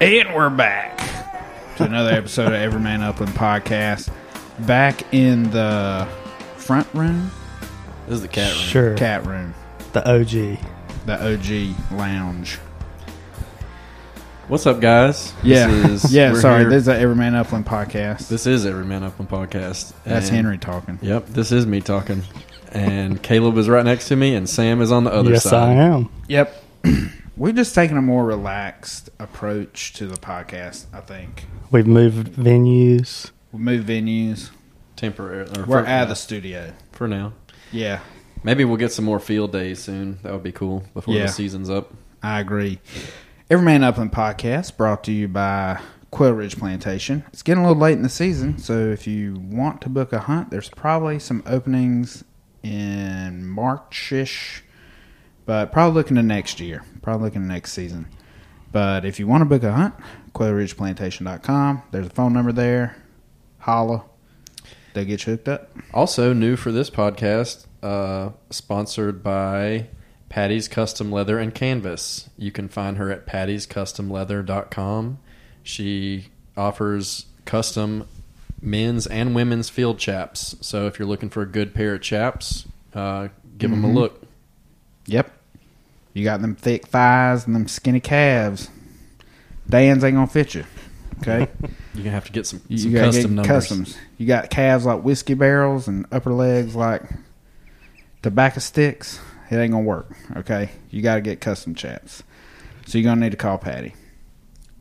And we're back to another episode of Everyman Upland podcast. Back in the front room, This is the cat room. Sure. cat room, The OG. the OG lounge. What's up, guys? Yeah, This is, yeah. we're Sorry, here- this is the Everyman Upland podcast. this is Every Man Up on podcast. That's And- Henry talking. Yep, this is me talking. And Caleb is right next to me, and Sam is on the other yes, side. I am. Yep. We've just taken a more relaxed approach to the podcast. I think We've moved venues. we moved venues. temporarily. We're for, out of the studio. for now. Yeah, Maybe we'll get some more field days soon. That would be cool before Yeah. the season's up. I agree. Everyman Upland podcast brought to you by Quail Ridge Plantation. It's getting a little late in the season, so if you want to book a hunt, there's probably some openings in Marchish, but probably looking to next year. Probably looking to next season. But if you want to book a hunt, quailridgeplantation.com. There's a phone number there. Holla. They'll get you hooked up. Also, new for this podcast, uh, sponsored by Patty's Custom Leather and Canvas. You can find her at pattyscustomleather.com. She offers custom men's and women's field chaps. So if you're looking for a good pair of chaps, uh, give them a look. Yep. You got them thick thighs and them skinny calves. Dan's ain't gonna fit you. Okay. You're gonna have to get some, You, some you gotta custom get numbers. customs. You got calves like whiskey barrels and upper legs like tobacco sticks. It ain't gonna work. Okay. You gotta get custom chaps. So you're gonna need to call Patty.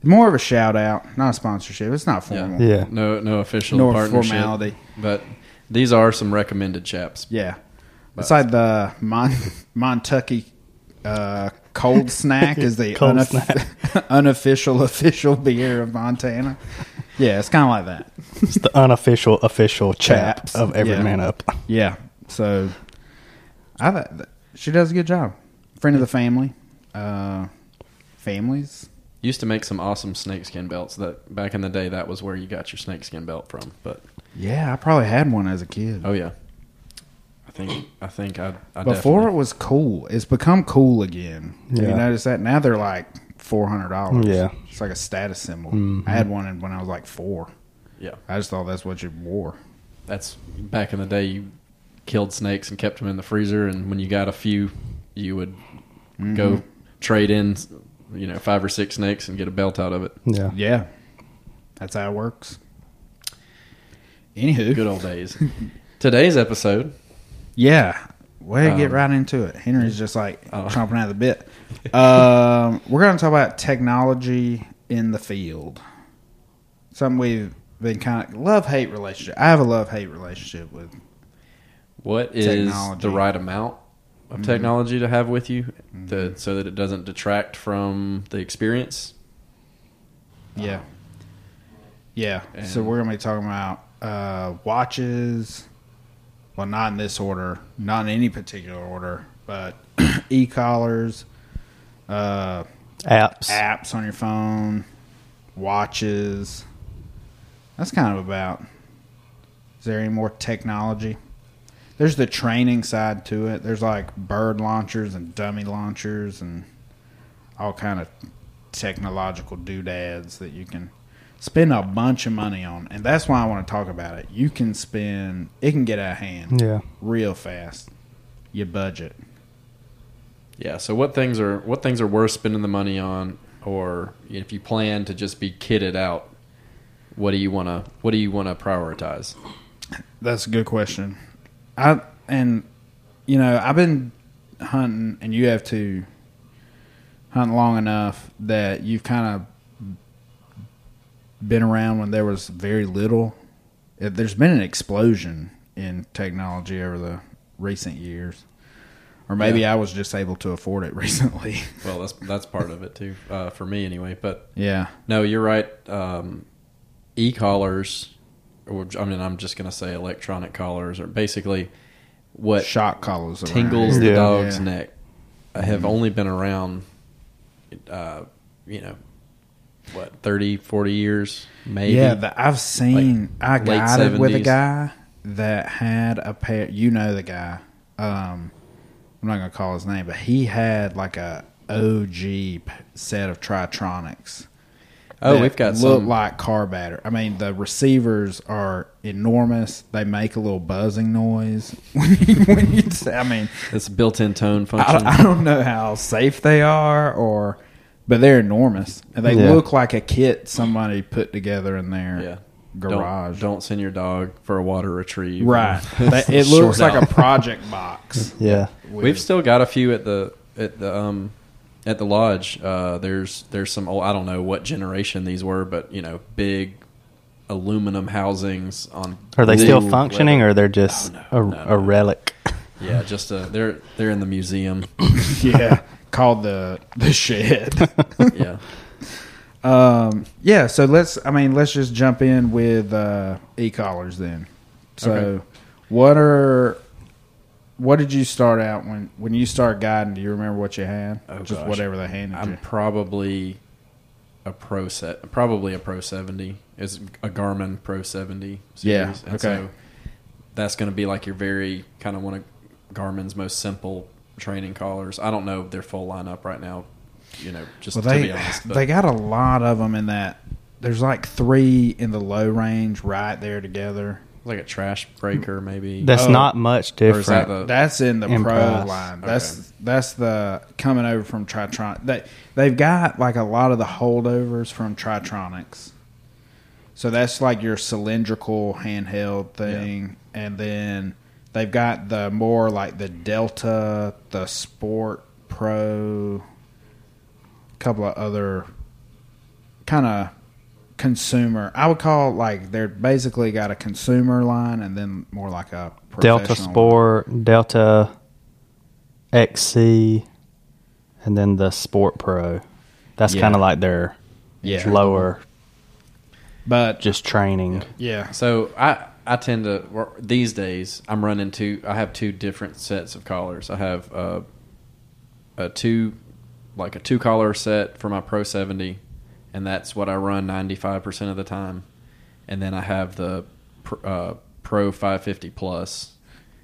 More of a shout out, not a sponsorship. It's not formal. Yeah. No, no official Nor partnership, formality. but these are some recommended chaps. Yeah. It's like the Mon- Montucky uh, cold snack is the Cold unof- unofficial official beer of Montana. Yeah, it's kind of like that. It's the unofficial official chap Chaps. of Every Yeah. Man Up. Yeah. So I thought she does a good job. Friend of the family. Uh, families. Used to make some awesome snakeskin belts. That back in the day, that was where you got your snakeskin belt from. But Yeah, I probably had one as a kid. oh yeah, I think I think I, I Before definitely- it was cool. It's become cool again. Have you Yeah. noticed that? Now they're like four hundred dollars. Yeah. It's like a status symbol. Mhm. I had one when I was like four. yeah. I just thought that's what you wore. That's back in the day. You killed snakes and kept them in the freezer, and when you got a few, you would go Mm-hmm. trade in, you know, five or six snakes and get a belt out of it. Yeah. Yeah. That's how it works. Anywho. Good old days. Today's episode. Yeah. Way to get Um, right into it. Henry's just like Oh. chomping out of the bit. Um, we're going to talk about technology in the field. Something we've been kind of love hate relationship. I have a love hate relationship with. What is Technology. the right amount of Mhm. technology to have with you, Mm-hmm. to, so that it doesn't detract from the experience? Yeah. Yeah. so we're going to be talking about uh, watches. Well, not in this order, not in any particular order, but e collars, uh, Apps. apps on your phone, watches. That's kind of about. Is there any more technology? There's the training side to it. There's like bird launchers and dummy launchers and all kind of technological doodads that you can spend a bunch of money on. And that's why I want to talk about it. You can spend it can get out of hand Yeah. real fast. Your budget. Yeah. So what things are what things are worth spending the money on, or if you plan to just be kitted out, what do you want to what do you want to prioritize? That's a good question. I and you know I've been hunting, and you have to hunt long enough that you've kind of been around when there was very little. There's been an explosion in technology over the recent years, or maybe Yeah. I was just able to afford it recently. Well, that's that's part of it too, uh, for me anyway. But yeah, no, you're right. Um, e collars, or I mean, I'm just going to say electronic collars, are basically what shock collars around tingles here. the Yeah. dog's Yeah. neck have only been around, uh, you know, what 30, 40 years, maybe. Yeah, the, I've seen. I late guided with a guy that had a pair. You know the guy. Um, I'm not gonna call his name, but he had like a OG set of Tritronics, Oh, we've got look some- like car batter. I mean, the receivers are enormous. They make a little buzzing noise when you, when you I mean, It's built-in tone I, function. I don't know how safe they are, or but they're enormous and they Yeah. look like a kit somebody put together in their yeah. garage. Don't, don't send your dog for a water retrieve. Right. They- it looks like out. a project box. Yeah. We've still got a few at the at the um at the lodge. Uh, there's there's some old, I don't know what generation these were, but you know, big aluminum housings on. Are they still functioning, leather. or they're just Oh, no, a, no, a relic? Yeah, just uh, they're they're in the museum. yeah, called the the shed. yeah. Um, yeah, so let's. I mean, let's just jump in with uh, e-collars then. So, Okay. what are what did you start out when when you start guiding? Do you remember what you had? Oh, just gosh. whatever they handed I'm you. probably a pro set, probably a pro seventy. Is a Garmin Pro seventy. Series. Yeah, And okay. So that's going to be like your very kind of one of Garmin's most simple training collars. I don't know their full lineup right now. You know, just Well, to they be honest, but they got a lot of them in that. There's like three in the low range right there together. like a trash breaker maybe. That's Oh. not much Or is that different. the- That's in the In pro price. line. Okay. That's that's the coming over from Tritron. They they've got like a lot of the holdovers from Tritronics. So that's like your cylindrical handheld thing, and then they've got the more like the Delta, the Sport Pro, a couple of other kind of consumer. I would call like they're basically got a consumer line, and then more like a Delta professional line. Sport, Delta XC, and then the Sport Pro. That's Yeah. kind of like their Yeah. lower, But just training. yeah, So I I tend to these days I'm running two. I have two different sets of collars. I have uh, a two like a two collar set for my Pro 70, and that's what I run 95 percent of the time. And then I have the uh, Pro 550 Plus,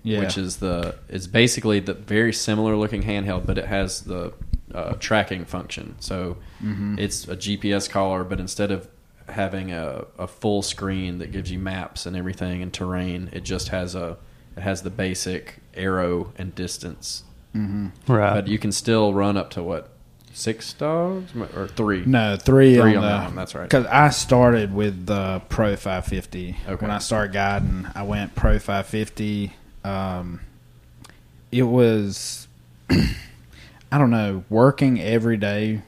Yeah. which is the it's basically the very similar looking handheld, but it has the uh, tracking function. So Mm-hmm. it's a GPS collar, but instead of having a, a full screen that gives you maps and everything and terrain, it just has a it has the basic arrow and distance. Right. But you can still run up to what six dogs or three? no three, Three on, on the, that one, that's right. Because I started with the Pro 550. Okay. When I started guiding, I went Pro 550. Um, it was, I don't know, working every day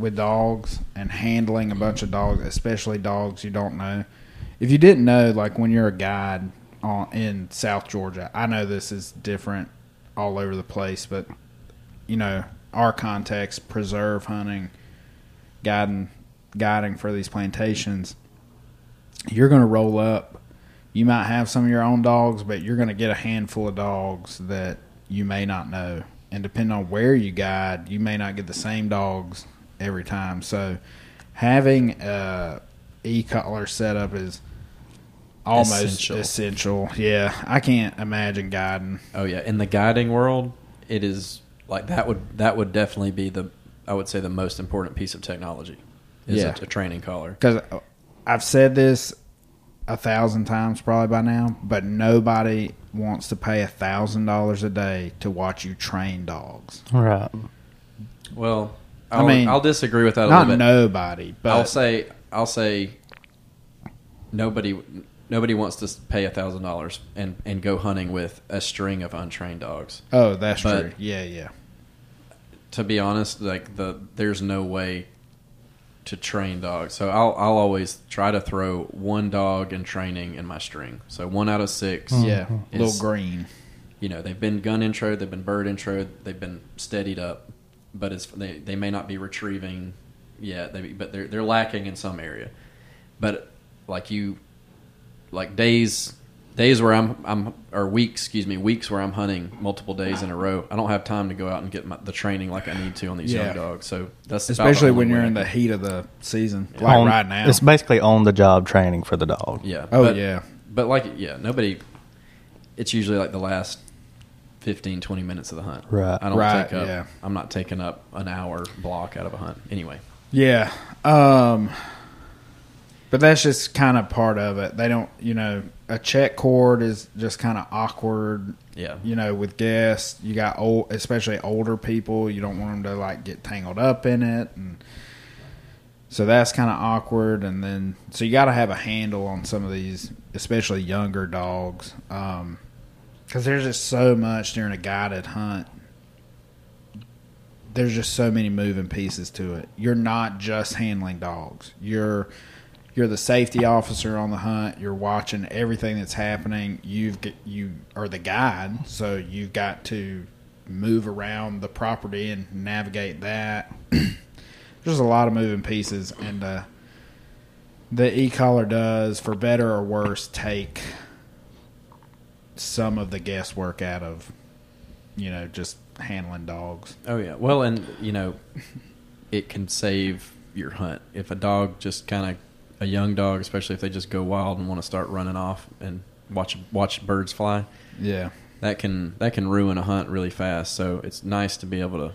with dogs and handling a bunch of dogs, especially dogs you don't know. If you didn't know, like when you're a guide on, in South Georgia, I know this is different all over the place, but you know, our context, preserve hunting, guiding, guiding for these plantations, you're going to roll up. You might have some of your own dogs, but you're going to get a handful of dogs that you may not know. And depending on where you guide, you may not get the same dogs every time. So having a e-collar setup is almost Essential. essential. Yeah, I can't imagine guiding. Oh yeah, in the guiding world, it is like that would that would definitely be the I would say the most important piece of technology is Yeah. a, a training collar. because uh, I've said this a thousand times probably by now, but nobody wants to pay a thousand dollars a day to watch you train dogs. right. Well, I I'll, mean, I'll disagree with that a Not little bit. nobody, but I'll say I'll say nobody nobody wants to pay a thousand dollars and and go hunting with a string of untrained dogs. oh, that's but- true. Yeah, yeah, To be honest, like the there's no way to train dogs. So I'll I'll always try to throw one dog in training in my string. So one out of six. Mm-hmm. yeah. Little green. you know they've been gun intro, they've been bird intro, they've been steadied up, but it's they they may not be retrieving yet. They but they're they're lacking in some area. But like you, like days days where I'm I'm or weeks excuse me weeks where I'm hunting multiple days in a row. I don't have time to go out and get my, the training like I need to on these Yeah. young dogs. So that's Especially when you're in the heat of the season, like On- right now. It's basically on the job training for the dog. yeah. Oh, but, yeah. But like yeah, nobody. It's usually like the last 15, 20 minutes of the hunt. Right. I don't Right, take up. yeah. I'm not taking up an hour block out of a hunt anyway. Yeah. Um but that's just kind of part of it. They don't, you know, a check cord is just kind of awkward. Yeah. You know, with guests, you got old, especially older people. You don't want them to like get tangled up in it, and so that's kind of awkward. And then, so you got to have a handle on some of these, especially younger dogs, because there's just so much during a guided hunt. There's just so many moving pieces to it. You're not just handling dogs. You're you're the safety officer on the hunt. You're watching everything that's happening. You've you are the guide, so you've got to move around the property and navigate that. There's a lot of moving pieces, and uh, the e-collar does, for better or worse, take some of the guesswork out of you know just handling dogs. Oh yeah. Well, and you know, it can save your hunt if a dog just kind of a young dog, especially if they just go wild and want to start running off and watch watch birds fly. Yeah, That can that can ruin a hunt really fast. So it's nice to be able to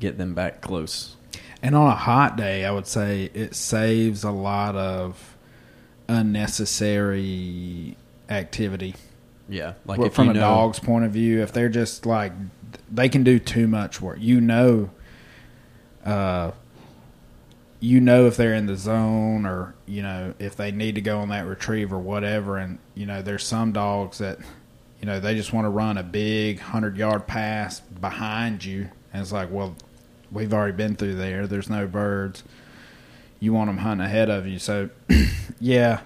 get them back close. And on a hot day, I would say it saves a lot of unnecessary activity. Yeah, like Well, from a know, dog's point of view, if they're just like they can do too much work, you know, uh, you know if they're in the zone or you know if they need to go on that retrieve or whatever. And you know, there's some dogs that you know they just want to run a big hundred yard pass behind you, and it's like, well, we've already been through there. There's no birds. You want them hunting ahead of you, so yeah.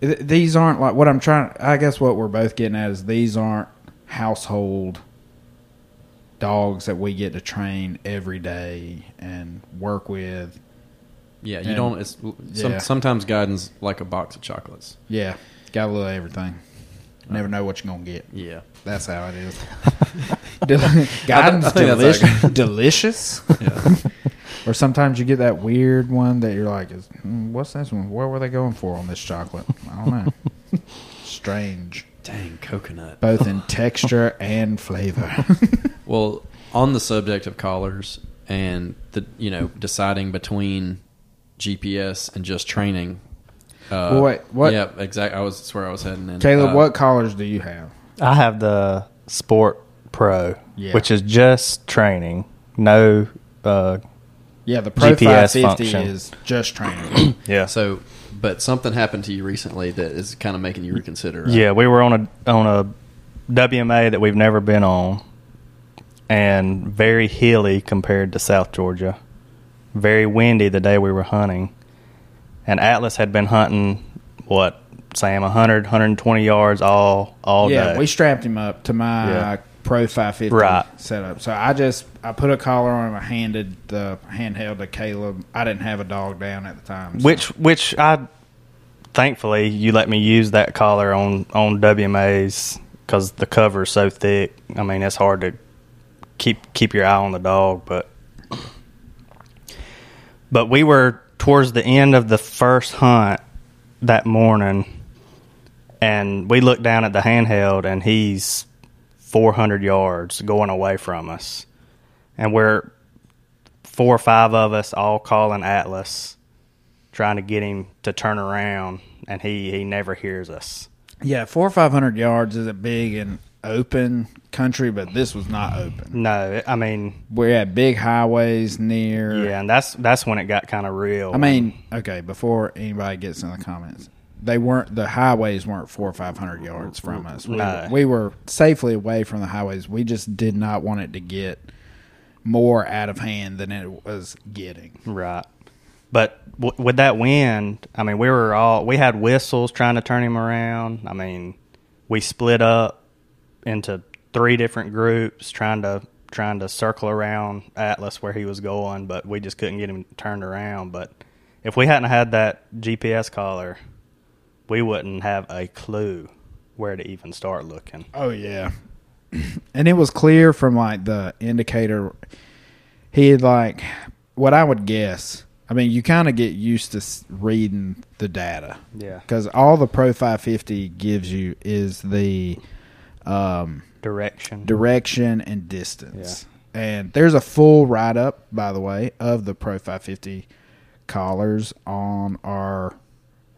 Th- These aren't like what I'm trying. I guess what we're both getting at is these aren't household dogs that we get to train every day and work with. Yeah, you And- don't. It's some, yeah. sometimes guidance like a box of chocolates. Yeah, got a little everything. Never know what you're gonna get. Yeah, That's how it is. Del- Guidance I think that's delicious, delicious. yeah. Or sometimes you get that weird one that you're like, is, "Hmm, "What's this one? What were they going for on this chocolate?" I don't know. Strange, Dang coconut. both in texture and flavor. Well, on the subject of collars and the you know deciding between GPS and just training. Uh, Well, wait, what- Yeah, exactly. I was that's where I was heading. In. Caleb, Uh, what collars do you have? I have the Sport Pro, Yeah. which is just training, no. Uh, Yeah, the Pro GPS 550 function. is just training. yeah, So, but something happened to you recently that is kind of making you reconsider. right? Yeah, we were on a on a WMA that we've never been on, and very hilly compared to South Georgia. Very windy the day we were hunting, and Atlas had been hunting what Sam 100 120 yards all all yeah, day. Yeah, we strapped him up to my Yeah. Pro 550 Right. setup. So I just I put a collar on him. I handed the handheld to Caleb. I didn't have a dog down at the time. so- which which I thankfully you let me use that collar on on WMAs because the cover is so thick. I mean, it's hard to keep keep your eye on the dog, but but we were towards the end of the first hunt that morning, and we looked down at the handheld, and he's 400 yards going away from us, and we're four or five of us all calling Atlas, trying to get him to turn around, and he he never hears us. yeah, four or five hundred yards is a big and open country, but this was not open. No, I mean, We had big highways near. yeah, and that's that's when it got kind of real. I mean, okay. Before anybody gets in the comments, they weren't the highways weren't four or five hundred yards from us. We, No. we were safely away from the highways. We just did not want it to get more out of hand than it was getting. Right. But w- with that wind, I mean, we were all we had whistles trying to turn him around. I mean, we split up into three different groups trying to trying to circle around Atlas where he was going, but we just couldn't get him turned around. But if we hadn't had that GPS collar, we wouldn't have a clue where to even start looking. Oh yeah, and it was clear from like the indicator. He had like what I would guess. I mean, you kind of get used to reading the data. Yeah. because all the Pro 550 gives you is the um, Direction. direction and distance. And there's a full write up, by the way, of the Pro 550 collars on our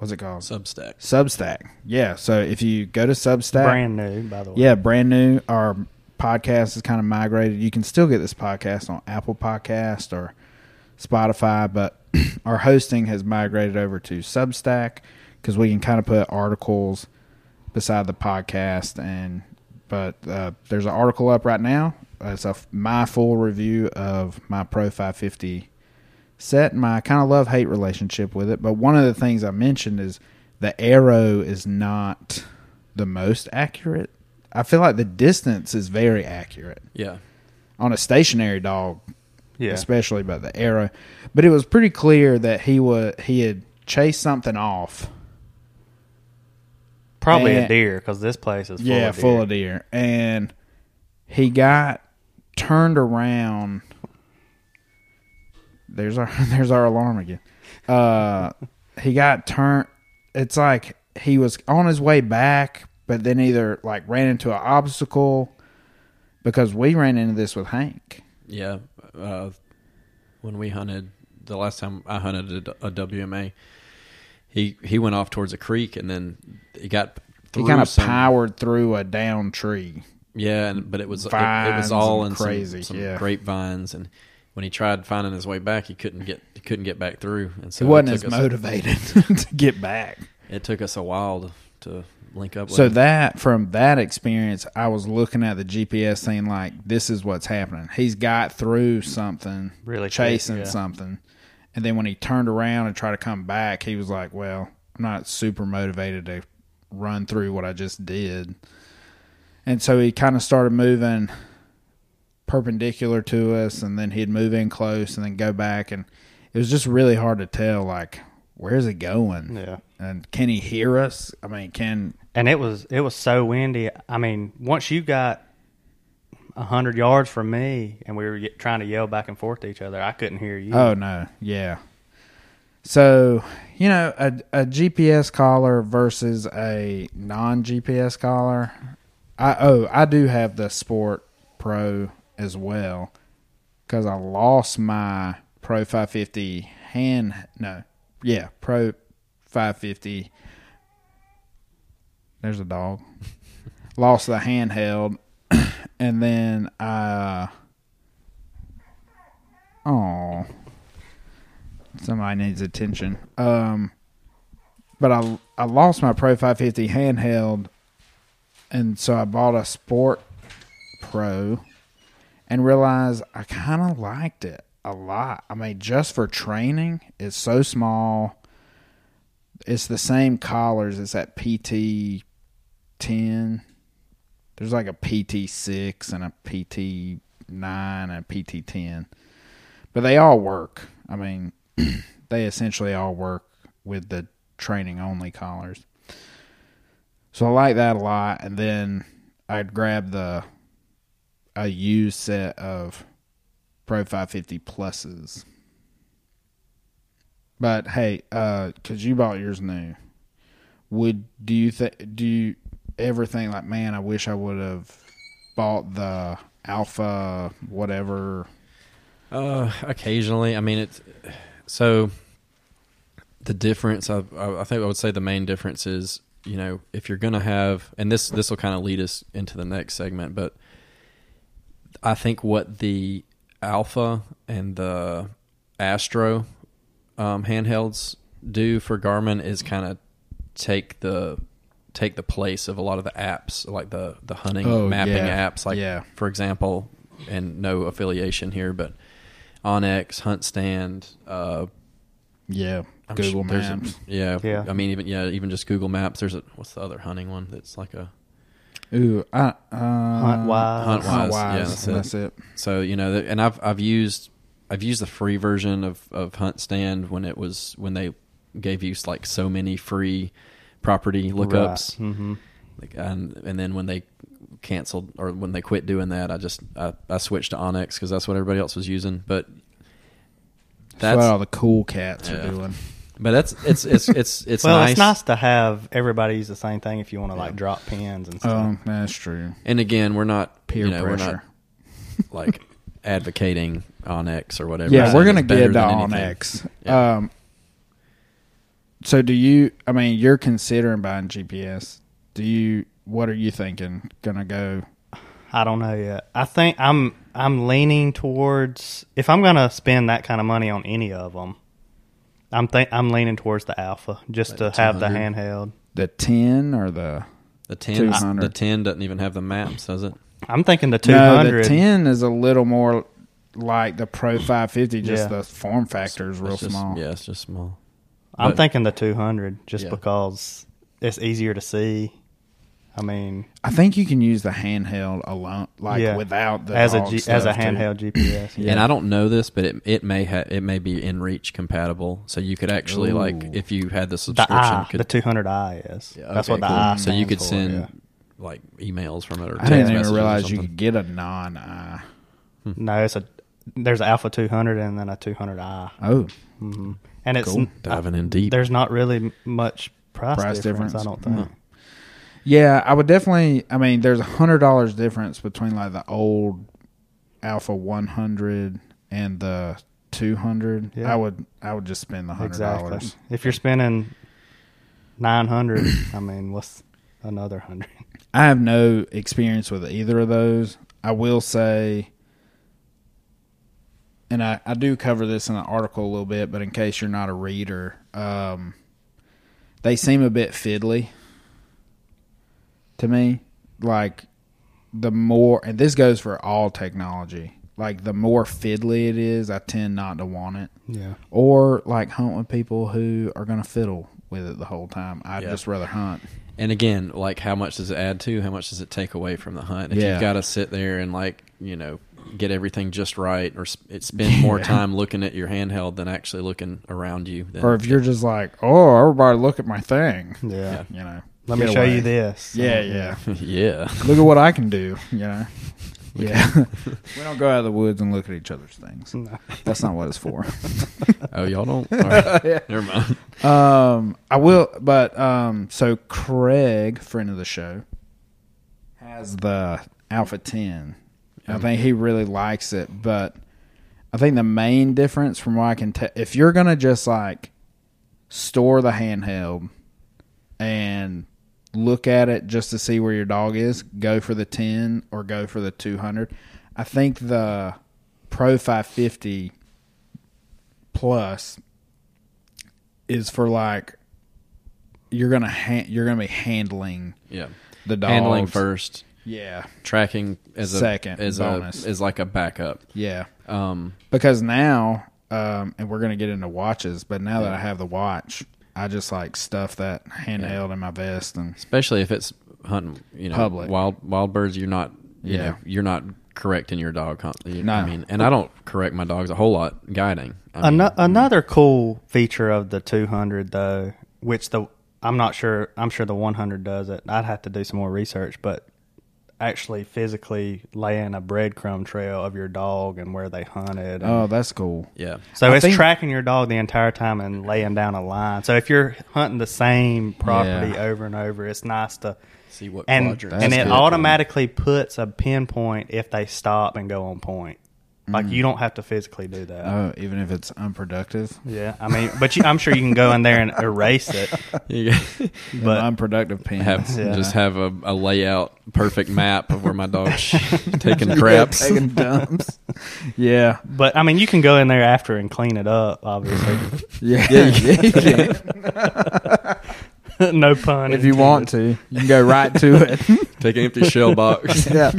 what's it called? Substack. Substack. Yeah. So if you go to Substack, Brand new, by the way. yeah, brand new. Our podcast is kind of migrated. You can still get this podcast on Apple Podcast or Spotify, but our hosting has migrated over to Substack because we can kind of put articles beside the podcast. And but uh, there's an article up right now. It's a my full review of my Pro 550 set my kind of love hate relationship with it. But one of the things I mentioned is the arrow is not the most accurate. I feel like the distance is very accurate Yeah. on a stationary dog, Yeah. especially. But the arrow, but it was pretty clear that he was he had chased something off. Probably a deer because this place is full yeah, of deer. full of deer, and he got turned around. There's our there's our alarm again. Uh, he got turned. It's like he was on his way back, but then either like ran into an obstacle because we ran into this with Hank. Yeah. Uh, when we hunted the last time I hunted a, a WMA, he he went off towards a creek and then he got He kind of some, powered through a down tree. Yeah, and, but it was it, it was all in some- crazy, some, yeah. grapevines, and when he tried finding his way back, he couldn't get he couldn't get back through, and so He wasn't as took us, motivated to get back. It took us a while to, to link up. With So him. that from that experience, I was looking at the GPS thing like this is what's happening. He's got through something, Really quick, chasing yeah. something, and then when he turned around and tried to come back, he was like, "Well, I'm not super motivated to run through what I just did," and so he kind of started moving perpendicular to us, and then he'd move in close and then go back, and it was just really hard to tell like where's he going, Yeah. and can he hear us? I mean, can And it was it was so windy. I mean, once you got a hundred yards from me, and we were trying to yell back and forth to each other, I couldn't hear you. Oh no, yeah. So you know, a, a GPS collar versus a non GPS collar. I oh, I do have the Sport Pro as well because I lost my Pro 550 hand. No, yeah, Pro 550. There's a dog. lost the handheld, and then uh oh somebody needs attention. Um, but I I lost my Pro 550 handheld, and so I bought a Sport Pro, and realized I kind of liked it a lot. I mean, just for training, it's so small. It's the same collars as that PT ten. There's like a PT six and a PT nine and a PT ten, but they all work. I mean, they essentially all work with the training only collars. So I like that a lot. And then I'd grab the a used set of Pro 550 pluses. But hey, uh, cause you bought yours new, would do you think do you ever think like, man, I wish I would have bought the Alpha whatever? Uh, occasionally, I mean it's so the difference. I, I think I would say the main difference is you know if you're to have, and this this will kind of lead us into the next segment, but I think what the Alpha and the Astro um, handhelds do for Garmin is kind of take the take the place of a lot of the apps like the the hunting Oh, mapping yeah. apps like Yeah. for example and no affiliation here but onX, Hunt Stand, uh, Yeah, I'm Google sure there's a- Maps. yeah, Yeah. I mean, even yeah, even just Google Maps. There's a what's the other hunting one that's like a Ooh, I, uh, HuntWise. Hunt HuntWise, yeah, Wise. that's it. that's it. so you know, and I've I've used I've used the free version of of HuntStand when it was when they gave you like so many free property lookups, hmm like, and and then when they canceled or when they quit doing that, I just I, I switched to onX because that's what everybody else was using. But That's that's what all the cool cats Yeah. are doing. But that's it's it's it's it's well, nice. it's nice to have everybody use the same thing if you want to like drop pins and stuff. Um, that's true. And again, we're not Peer you know, We're pressure. not like advocating onX or whatever. Yeah, we're gonna get to than anything. onX. Yeah. Um, So do you? I mean, you're considering buying GPS. Do you? What are you thinking? Gonna go? I don't know yet. I think I'm I'm leaning towards if I'm gonna spend that kind of money on any of them, I'm think I'm leaning towards the Alpha just Like to have the handheld. The ten or the The ten, 200. the ten doesn't even have the maps, does it? I'm thinking the two no? The ten is a little more like the Pro 550. Just Yeah. the form factor is real just- small. Yeah, it's just small. I'm but- thinking the two hundred just Yeah. because it's easier to see. I mean, I think you can use the handheld alone, like Yeah. without the as a dog G, as a stuff, too. handheld GPS. Yeah. And I don't know this, but it it may ha- it may be inReach compatible, so you could actually like Ooh. if you had the The subscription, I, could, the 200i is. Yeah, That's okay, what the cool. I. So you stands could for, send yeah. like emails from it or I text didn't even or realize you something. could get a non eye. No, it's a there's an Alpha 200 and then a 200i, Oh, hmm and it's Cool. diving in deep. there's not really much price, Price difference, difference? I don't think. Yeah. I would definitely. I mean, there's a hundred dollars difference between like the old Alpha 100 and the 200. Yeah. I would. I would just spend the hundred Exactly. dollars. If you're spending 900, I mean, what's another hundred? I have no experience with either of those. I will say, and I, I do cover this in the article a little bit, but in case you're not a reader, um, they seem a bit fiddly to me. Like, the more, and this goes for all technology, like, the more fiddly it is, I tend not to want it. Yeah. Or, like, hunt with people who are going to fiddle with it the whole time. I'd Yeah. just rather hunt. And again, like how much does it add to? How much does it take away from the hunt? If Yeah. you've got to sit there and like you know get everything just right, or sp- it spend more Yeah. time looking at your handheld than actually looking around you, then Or if you're just like, oh, everybody look at my thing. Yeah. You know, Let me show away. you this. Yeah, yeah. yeah, Look at what I can do. You know. Yeah. we don't go out of the woods and look at each other's things. No. That's not what it's for. oh y'all don't. All right. Never mind. Um, I will, but um, so Craig, friend of the show, has the Alpha Ten. I think he really likes it, but I think the main difference from what I can tell, if you're gonna just like store the handheld and look at it just to see where your dog is, go for the ten or go for the two hundred. I think the Pro five fifty plus is for like you're gonna ha- you're gonna be handling Yeah, the dogs. handling first, Yeah, tracking as a Second, as bonus. a as like a backup. yeah. Um, Because now, um, and we're gonna get into watches, but now that I have the watch, I just like stuff that handheld in my vest and especially if it's hunting, you know, Public. wild wild birds. You're not, you Yeah. know, you're not correcting your dog. hunt. You- No. I mean, and I don't correct my dogs a whole lot guiding. I mean, Ano- another cool feature of the 200 though, which the I'm not sure I'm sure the 100 does it. I'd have to do some more research, but actually physically laying a breadcrumb trail of your dog and where they hunted. and- oh, that's cool. yeah, so I it's think- tracking your dog the entire time and laying down a line. So if you're hunting the same property Yeah. over and over, it's nice to see what and and it good. automatically puts a pinpoint if they stop and go on point. Like Mm. you don't have to physically do that. Oh, even if it's unproductive, Yeah, I mean, but you, I'm sure you can go in there and erase it. You but But unproductive pens. have Yeah. just have a, a layout perfect map of where my dog's taking craps. taking dumps. yeah, but I mean, you can go in there after and clean it up. Obviously, yeah, yeah. you can. no pun. if you want to, you can go right to it. Take an empty shell box. yeah.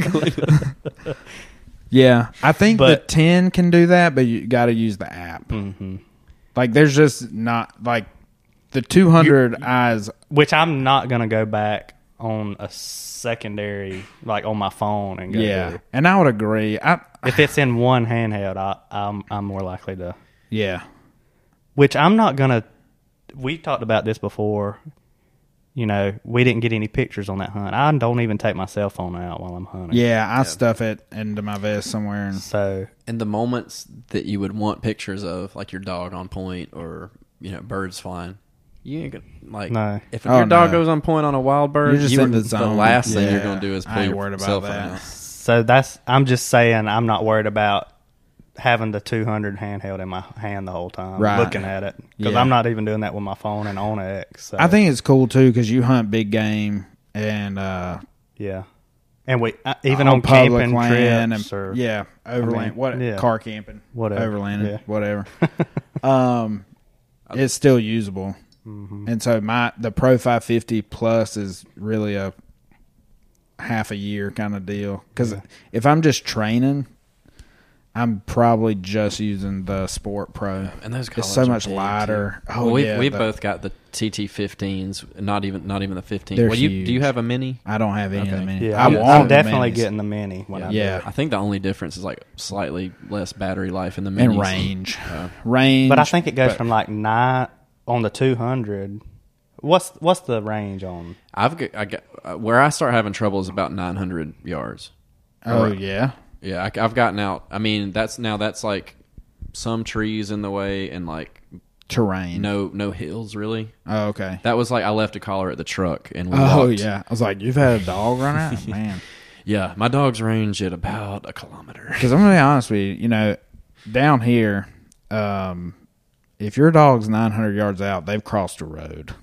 Yeah, I think But- the 10 can do that, but you got to use the app. hmm Like, there's just not, like, the 200 eyes. Which I'm not gonna go back on a secondary, like on my phone and go. Yeah. And I would agree. I, If it's in one handheld, I, I'm I'm more likely to. yeah. Which I'm not gonna. We talked about this before. You know, we didn't get any pictures on that hunt. I don't even take my cell phone out while I'm hunting. Yeah, I stuff it into my vest somewhere. And, So and the moments that you would want pictures of, like your dog on point or you know birds flying, you ain't gonna like. No. If Oh, your dog no. goes on point on a wild bird, You're just you in the zone. last thing you're gonna do is I pull ain't your worried about cell phone that. out. So that's I'm just saying I'm not worried about having the 200 handheld in my hand the whole time, Right. looking at it. Because Yeah. I'm not even doing that with my phone and onX. So, I think it's cool too because you hunt big game and uh, yeah. And we uh, even on on, public camping land trips and or yeah, overland, mean, what yeah. car camping, Whatever, overlanding, yeah. whatever. um, it's still usable, Mm-hmm. and so my the Pro 550 Plus is really a half a year kind of deal. Because if I'm just training, I'm probably just using the Sport Pro. And those It's collars so much big, lighter. too. Oh, well, we've, yeah, we've the- both got the TT15s. Not even not even the 15. They're Well, you, do you have a mini? I don't have any of the mini. yeah, I I'm, want I'm the definitely minis. getting the mini when I do Yeah. I think the only difference is like slightly less battery life in the minis. and range, Uh, range. But I think it goes but- from like nine on the 200. What's what's the range on? I've got, I got uh, where I start having trouble is about 900 yards. Oh Right. yeah, Yeah, I, I've gotten out. I mean, that's now that's like some trees in the way and like terrain. no no hills really. Oh okay. That was like I left a collar at the truck and we Oh walked. yeah, I was like, you've had a dog run out, man. yeah. My dogs range at about a kilometer. Because I'm gonna be honest with you, you know, down here, um, if your dog's 900 yards out, they've crossed a road.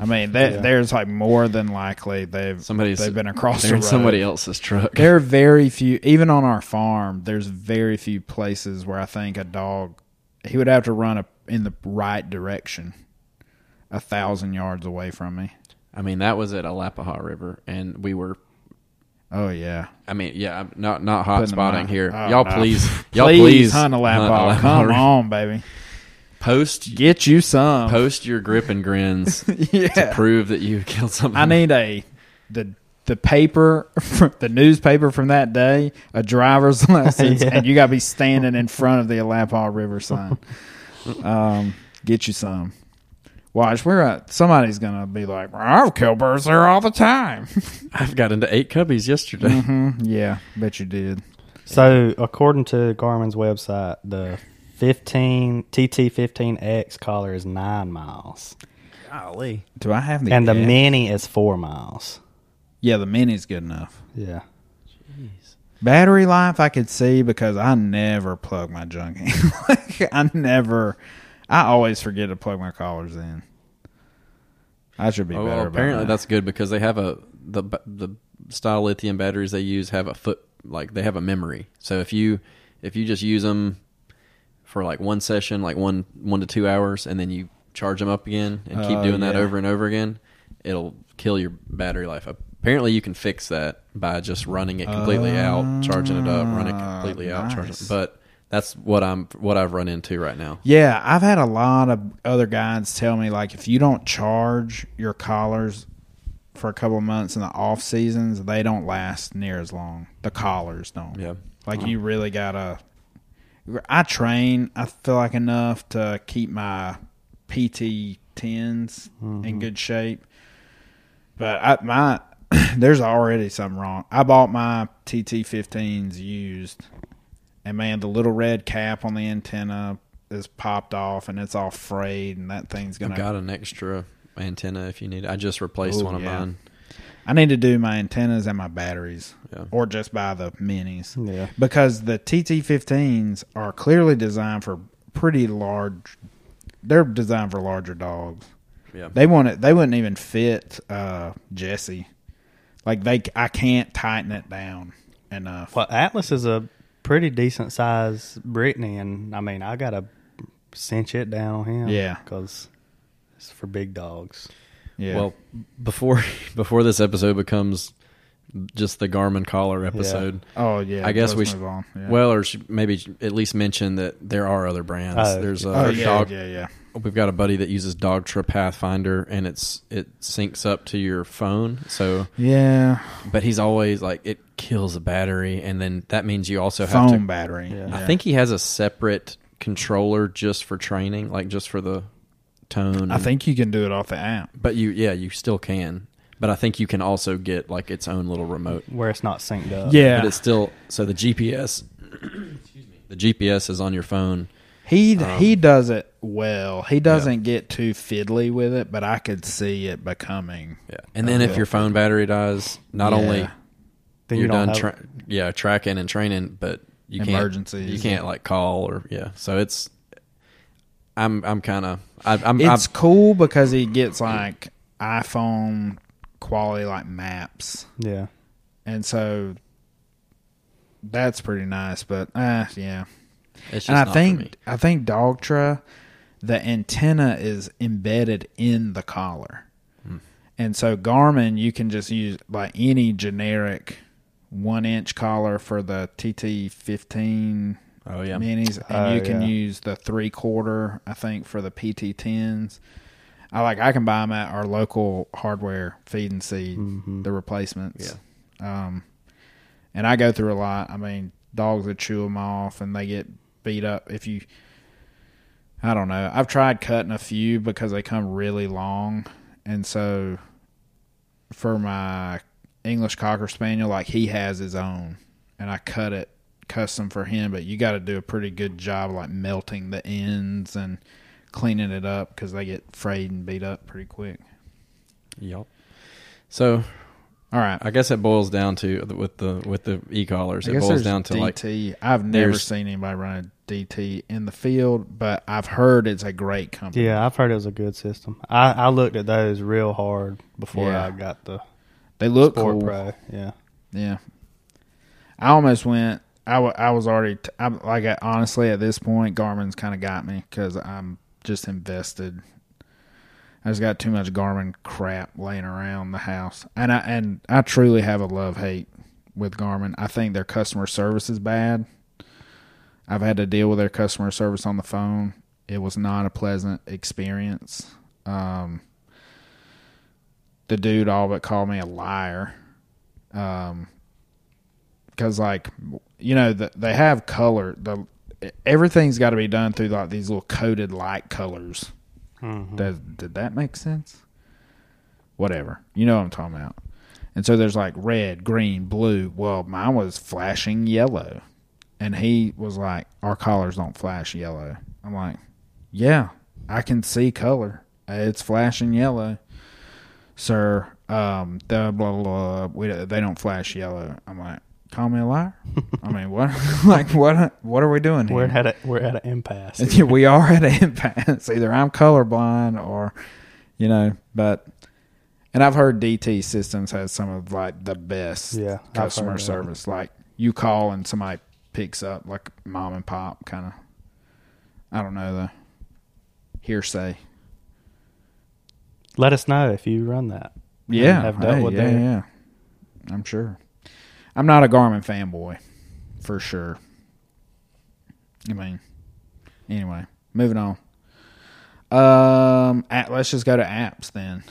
I mean, that, Yeah. there's like more than likely they've Somebody's they've been across They're the in road. somebody else's truck. There are very few, even on our farm. There's very few places where I think a dog he would have to run a, in the right direction, a thousand yards away from me. I mean, that was at Alapaha River, and we were. Oh yeah, I mean, yeah, I'm not not hot Putting spotting here. Oh, y'all no. please, y'all please, please hunt a lap hunt ball. Alapaha Come River. on, baby, Post get you some. post your grip and grins to yeah, prove that you killed something. I need a the the paper, the newspaper from that day, a driver's license, Yeah. and you got to be standing in front of the Alapaha River sign. Um, get you some. Watch, we're at, somebody's gonna be like, well, "I kill birds there all the time." I've got into eight coveys yesterday. hmm Yeah, bet you did. So, according to Garmin's website, the 15 TT15X collar is nine miles, Golly, Do I have the and the X? mini is four miles. Yeah, the mini's good enough. Yeah, Jeez. Battery life, I could see because I never plug my junk in. like, I never, I always forget to plug my collars in. I should be Oh, better. well, about apparently that. that's good because they have a the the style lithium batteries they use have a foot like they have a memory. So if you if you just use them for like one session, like one one to two hours, and then you charge them up again and keep Oh, doing that yeah. over and over again, it'll kill your battery life. Apparently, you can fix that by just running it completely out, charging it up, running it ah, completely out, charging. nice. But that's what I'm what I've run into right now. Yeah, I've had a lot of other guides tell me like if you don't charge your collars for a couple of months in the off seasons, they don't last near as long. The collars don't. Yeah. Like uh-huh. you really gotta. I train. I feel like enough to keep my PT 10s in mm-hmm. good shape, but I my there's already something wrong. I bought my TT 15s used, and man, the little red cap on the antenna is popped off, and it's all frayed, and that thing's gonna. I've got an extra antenna if you need. it. I just replaced Ooh, one of yeah. mine. I need to do my antennas and my batteries, Yeah. or just buy the minis. yeah. because the TT15s are clearly designed for pretty large. They're designed for larger dogs. Yeah. They want it. They wouldn't even fit uh, Jesse. Like they, I can't tighten it down enough. Well, Atlas is a pretty decent size Brittany, and I mean, I gotta cinch it down on him. Yeah. because it's for big dogs. Yeah. Well, before before this episode becomes just the Garmin collar episode, oh yeah. I guess let's we should. on. Yeah. Well, or should maybe at least mention that there are other brands. Oh, There's a oh yeah, dog. yeah, yeah. We've got a buddy that uses Dogtra Pathfinder, and it's it syncs up to your phone. So, Yeah. but he's always like it kills the battery, and then that means you also have Phone to. battery. Yeah. I think he has a separate controller just for training, like just for the tone. I and- think you can do it off the app. But you, yeah, you still can. But I think you can also get like its own little remote. where it's not synced up. Yeah. But it's still so the GPS. The GPS is on your phone. He Um, he does it well. He doesn't get too fiddly with it, but I could see it becoming. Yeah. And then if your phone battery dies, not Yeah. only Then you're you done, tra- yeah, tracking and training, but you Emergencies. Can't, you can't like call or yeah. So it's I'm I'm kind of I'm It's I'm, cool because he gets like iPhone quality like maps, Yeah. and so that's pretty nice. But uh, yeah, it's just and I not for me. think I think Dogtra, the antenna is embedded in the collar, Hmm. and so Garmin you can just use like any generic one inch collar for the TT fifteen oh yeah minis, and Oh, you can yeah. use the three quarter. I think for the PT tens. I like I can buy them at our local hardware feed and seed, Mhm. the replacements. Um, and I go through a lot. I mean, dogs would chew them off, and they get beat up if you. I don't know. I've tried cutting a few because they come really long, and so for my English Cocker Spaniel, like he has his own, and I cut it custom for him. But you got to do a pretty good job, like melting the ends and cleaning it up because they get frayed and beat up pretty quick. Yep. So All right. I guess it boils down to with the with the e collars. It boils down to like DT. I've never seen anybody run a DT in the field, but I've heard it's a great company. Yeah, I've heard it was a good system. I, I looked at those real hard before Yeah. I got the they look Sport cool. Pro. Yeah. Yeah, I almost went. I, I was already. T- I'm like I- honestly at this point, Garmin's kind of got me because I'm just invested. I just got too much Garmin crap laying around the house, and I and I truly have a love hate with Garmin. I think their customer service is bad. I've had to deal with their customer service on the phone. It was not a pleasant experience. Um, the dude all but called me a liar. Um, because like you know the, they have color. The everything's got to be done through like these little coded light colors. Mhm. Does did that make sense? Whatever. You know what I'm talking about. And so there's like red, green, blue. Well, mine was flashing yellow. And he was like, Our collars don't flash yellow. I'm like, Yeah, I can see color. It's flashing yellow. Sir, um, the blah blah blah we they don't flash yellow. I'm like, call me a liar? I mean what like what what are we doing here? We're at a, we're at an impasse. we are at an impasse. Either I'm colorblind or, you know, but, and I've heard DT Systems has some of like the best Yeah, customer that. service. Like you call and somebody picks up, like mom and pop kind of. I don't know the hearsay. Let us know if you run that. Yeah, have dealt hey, with yeah, their- yeah. I'm sure. I'm not a Garmin fanboy, for sure. I mean, anyway, moving on. Um, at, let's just go to apps then.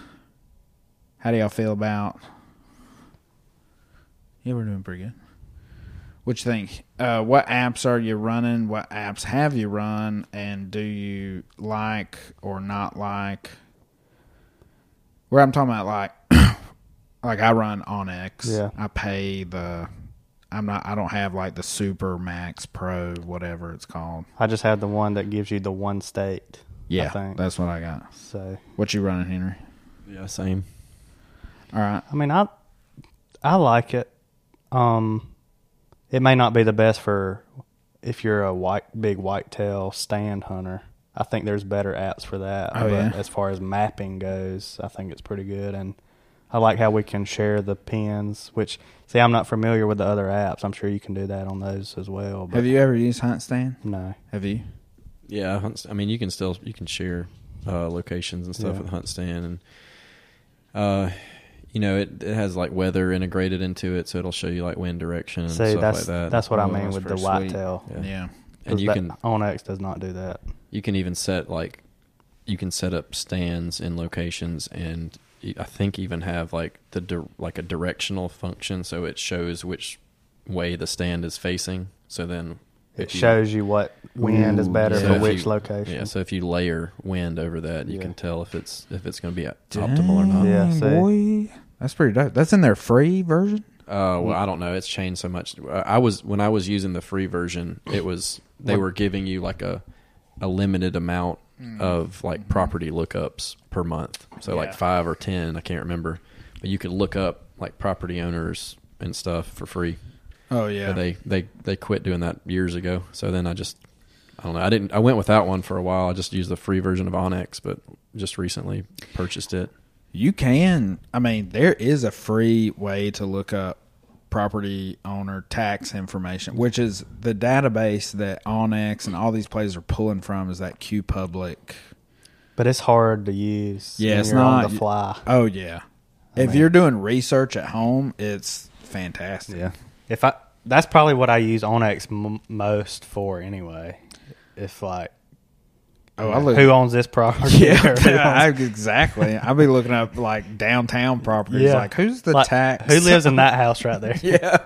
How do y'all feel about? Yeah, we're doing pretty good. What you think? Uh, what apps are you running? What apps have you run? And do you like or not like? Where I'm talking about, like, like I run onX. Yeah. I pay the. I'm not. I don't have like the Super Max Pro, whatever it's called. I just had the one that gives you the one state. Yeah, I think. that's what I got. So What you running, Henry? yeah same. All right. I mean, I I like it. Um, it may not be the best for if you're a white big whitetail stand hunter. I think there's better apps for that. Oh, but yeah? as far as mapping goes, I think it's pretty good, and I like how we can share the pins. Which see, I'm not familiar with the other apps. I'm sure you can do that on those as well. But Have you ever used HuntStand? No. Have you? Yeah, hunts- I mean you can still you can share uh, locations and stuff Yeah. with HuntStand and uh you know it, it has like weather integrated into it so it'll show you like wind direction and See, stuff that's like that. that's what I Oh, mean with the pretty sweet. whitetail. Yeah. Yeah. and you that can onX does not do that. you can even set like you can set up stands in locations and y- I think even have like the dir- like a directional function so it shows which way the stand is facing. So then It you- shows you what wind is better So for if which you- location. Yeah, so if you layer wind over that, you Yeah. can tell if it's if it's going to be optimal or not. Yeah, see. boy. That's pretty dope. That's in their free version? Uh, well, I don't know. It's changed so much. Uh, I was when I was using the free version. It was they were giving you like a a limited amount Mm. of like mm-hmm. property lookups per month. So Yeah. like five or ten, I can't remember. But you could look up like property owners and stuff for free. Oh yeah. But they they they quit doing that years ago. So then I just I don't know. I didn't. I went without one for a while. I just used the free version of onX, but just recently purchased it. You can. I mean, there is a free way to look up property owner tax information, which is the database that onX and all these places are pulling from. Is that qPublic? But it's hard to use. Yeah, it's not- on the fly. Oh yeah. if mean- you're doing research at home, it's fantastic. Yeah. If I that's probably what I use onX m- most for anyway. If like Oh, I look. who owns this property? Yeah, or I, exactly. I'll be looking up like downtown properties. Yeah. Like who's the like, tax? Who lives in that house right there? yeah,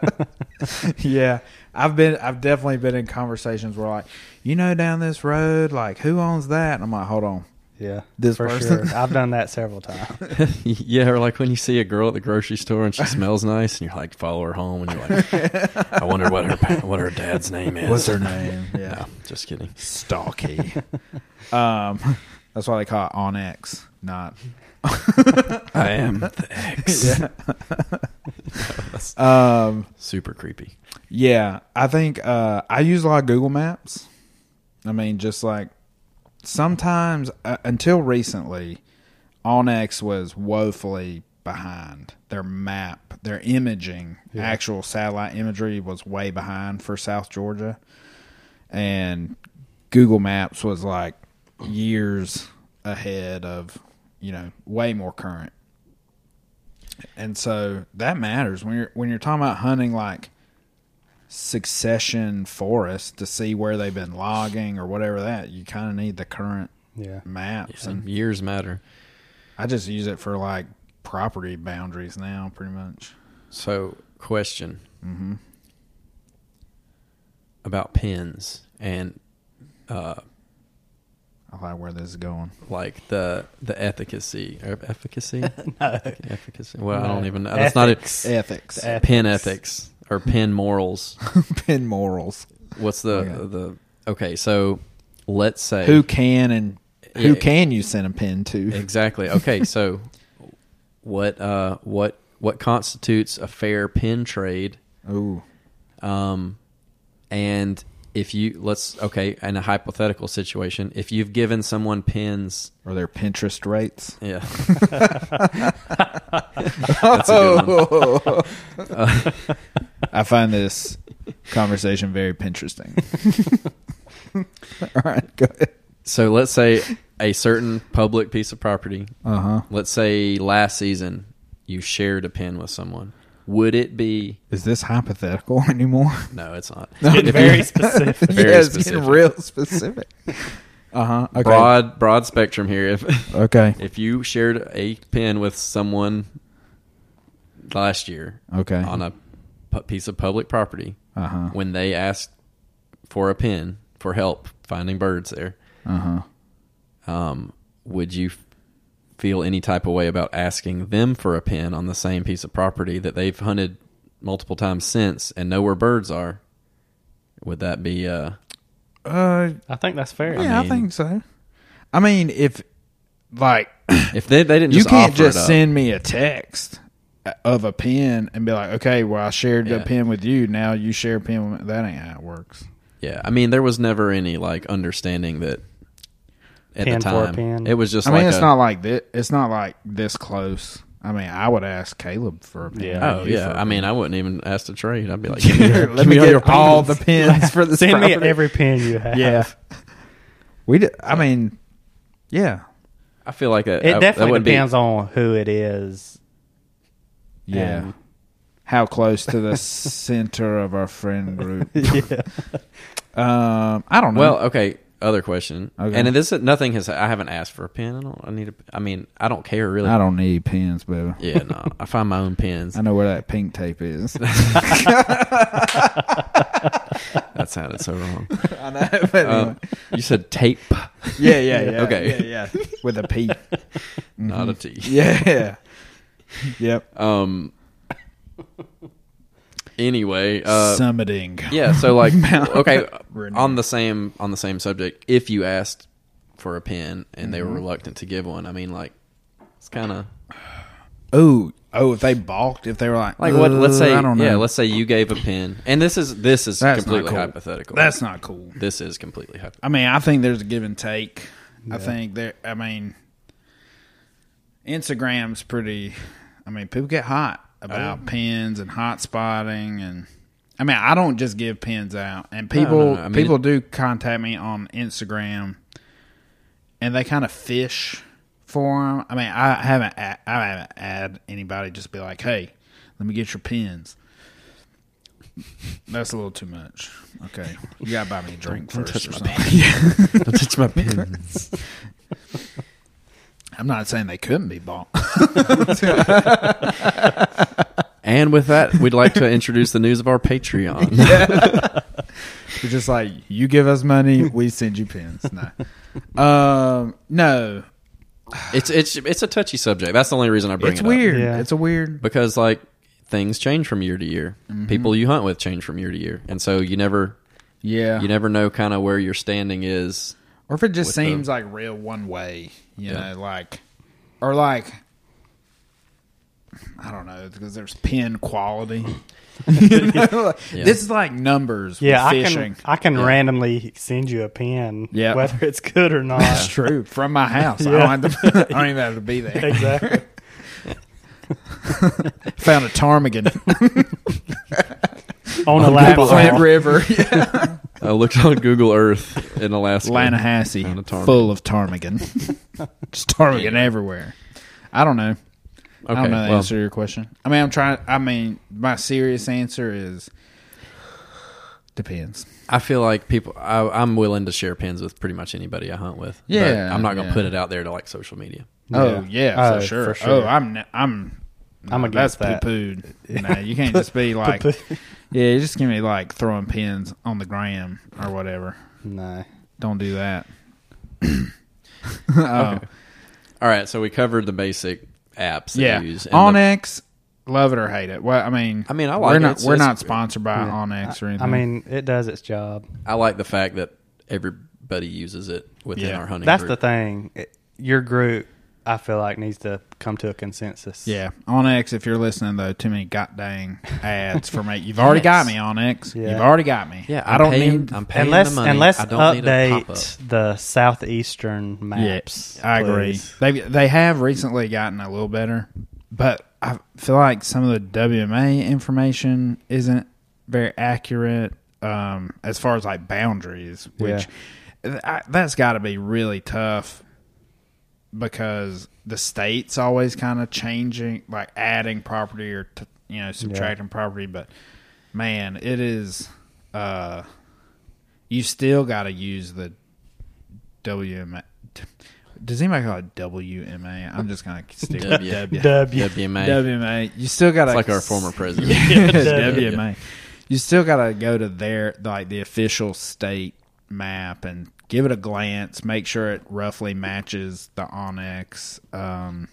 yeah. I've been. I've definitely been in conversations where like, you know, down this road, like who owns that? And I'm like, hold on. Yeah, This for person? sure. I've done that several times. yeah, or like when you see a girl at the grocery store and she smells nice, and you're like, follow her home, and you're like, I wonder what her what her dad's name is. What's her name? No, Yeah, just kidding. Stalky. um, that's why they call it on X, not. I am the X. Um, Super creepy. Yeah, I think uh, I use a lot of Google Maps. I mean, just like sometimes uh, until recently, onX was woefully behind. Their map, their imaging, actual satellite imagery was way behind for South Georgia, and Google Maps was like years ahead of, you know, way more current. And so that matters when you're when you're talking about hunting like succession forest to see where they've been logging or whatever that you kind of need the current Yeah. maps And and years matter. i just use it for like property boundaries now pretty much So, question mm-hmm. about pins and uh, i like where this is going like the the efficacy or efficacy no. efficacy. Well, I don't even. know. That's not it. Ethics. ethics The eth- Pin ethics or pin morals. pin morals What's the Okay. the? Okay, so let's say who can and who Yeah. can you send a pin to exactly. Okay, so what uh what what constitutes a fair pin trade? Ooh. Um, and if you let's okay, in a hypothetical situation, if you've given someone pins, or their pinterest rates yeah, that's a good one. Uh, i find this conversation very pinteresting all right go ahead So let's say a certain public piece of property. uh-huh Let's say last season you shared a pin with someone. Would it be? is this hypothetical anymore No, it's not. Getting If very you- specific. Very yeah, it's getting specific. real specific. Uh huh. Okay. Broad, broad spectrum here. If Okay. if you shared a pin with someone last year Okay. on a pu- piece of public property, Uh huh. when they asked for a pin for help finding birds there, Uh huh. um, would you f- feel any type of way about asking them for a pin on the same piece of property that they've hunted multiple times since and know where birds are? Would that be uh Uh, I think that's fair. yeah, I, mean- think so. I mean, if like if they they didn't you can't offer it just up. send me a text of a pin and be like, okay, well, I shared Yeah. a pin with you. Now you share a pin. With That ain't how it works. Yeah, I mean there was never any like understanding that at Pin the for a time. pin. It was just I mean, like it's a- not like this. It's not like this close. I mean, I would ask Caleb for a pin. Yeah. Oh yeah, for a I mean. I wouldn't even ask to trade. I'd be like, give me, your- let give me me get your all the pins. pins for this. Send me every pin you have. Yeah. We did. I mean, yeah, I feel like that, It that definitely wouldn't depends on who it is. yeah. And- How close to the center of our friend group? yeah. Um, I don't know. Well, okay. Other question, Okay. and this nothing has. I haven't asked for a pen. I don't. I need a. I mean, I don't care really. I don't need pens, baby. Yeah, no. I find my own pens. I know where that pink tape is. That sounded so wrong. I know. But anyway. Um, you said tape, yeah, yeah, yeah. okay. yeah, yeah. With a P. not a T. Yeah. yep. Um. Anyway, uh, Summiting. yeah. So like, okay, on the same on the same subject. If you asked for a pin and they were Mm-hmm. reluctant to give one, I mean, like, it's kind of Oh, oh, if they balked, if they were like, Like what? Let's "Uh, say, I don't know. yeah. Let's say you gave a pin, and this is this is That's completely cool. hypothetical. That's not cool. this is completely hypothetical. I mean, I think there's a give and take. I think there. I mean, Instagram's pretty. I mean, people get hot about pins and hot spotting, and I mean, I don't just give pins out, and people no, no. I mean, people do contact me on Instagram, and they kind of fish for them. I mean, I haven't I haven't had anybody just be like, "Hey, let me get your pins." That's a little too much. Okay, you gotta buy me a drink Don't first touch or my something. Don't touch my pins. I'm not saying they couldn't be bought. and with that, we'd like to introduce the news of our Patreon. It's just like you give us money, we send you pins. No, um, no, It's it's it's a touchy subject. That's the only reason I bring it's it weird. up. Yeah. It's a weird. because like things change from year to year. Mm-hmm. People you hunt with change from year to year, and so you never Yeah, you never know kind of where your standing is. or if it just with the- seems like real one way, you Yeah. know, like or like I don't know because there's pin quality. You know, Yeah. This is like numbers. Yeah, with I fishing. can I can Yeah. randomly send you a pin, Yeah. whether it's good or not. That's true. From my house, I, don't have to, I don't even have to be there. exactly. Found a ptarmigan On a on lap Flint River. Yeah. I looked on Google Earth in Alaska. Lanahassee, Found a ptarmigan. full of ptarmigan. Just ptarmigan everywhere. I don't know. I don't know the well, answer to your question. I mean, I'm trying. I mean, my serious answer is depends. I feel like people. I, I'm willing to share pins with pretty much anybody I hunt with. but Yeah, I'm not going to yeah. put it out there to like social media. Oh yeah, Oh, for, sure. for oh, sure. Oh, I'm. ne- I'm. I'm no, against that's that. poo-pooed. No, you can't just be like. Yeah, you just give me like throwing pins on the gram or whatever. No. Don't do that. oh, All right, so we covered the basic apps that yeah. use. and the- onX, love it or hate it. Well, I mean, I mean, I we're like it. not It's- we're it's- not sponsored by Yeah. onX or anything. I mean, it does its job. I like the fact that everybody uses it within Yeah. our hunting. That's group. the thing. It- your group, I feel like, needs to come to a consensus. yeah, onX. If you're listening though, too many goddamn ads for me. You've already got me, onX. Yeah. You've already got me. Yeah, I I'm don't paying, need. I'm paying Unless, the money. unless I don't need a update the southeastern maps. I agree. They they have recently gotten a little better, but I feel like some of the WMA information isn't very accurate um, as far as like boundaries, which I, that's got to be really tough because the state's always kind of changing, like adding property or t- you know subtracting property. But man, it is. Uh, you still got to use the WMA. Does anybody call it WMA? I'm just gonna stick with W. W. W. WMA. WMA. You still got to It's like our former president. Yeah, WMA. You still got to go to their like the official state map and give it a glance. Make sure it roughly matches the onX. Um,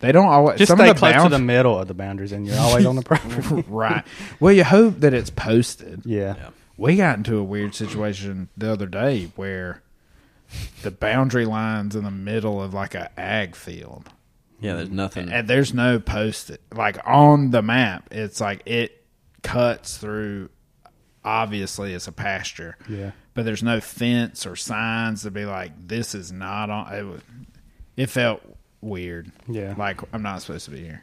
they don't always Just some stay of the close to the middle of the boundaries, and you're always on the property. right. Well, you hope that it's posted. yeah. Yeah. We got into a weird situation the other day where the boundary lines in the middle of like a ag field. Yeah, there's nothing. and there's no posted like on the map it's like it cuts through obviously it's a pasture Yeah. but there's no fence or signs to be like this is not on it, was, it felt weird Yeah. like i'm not supposed to be here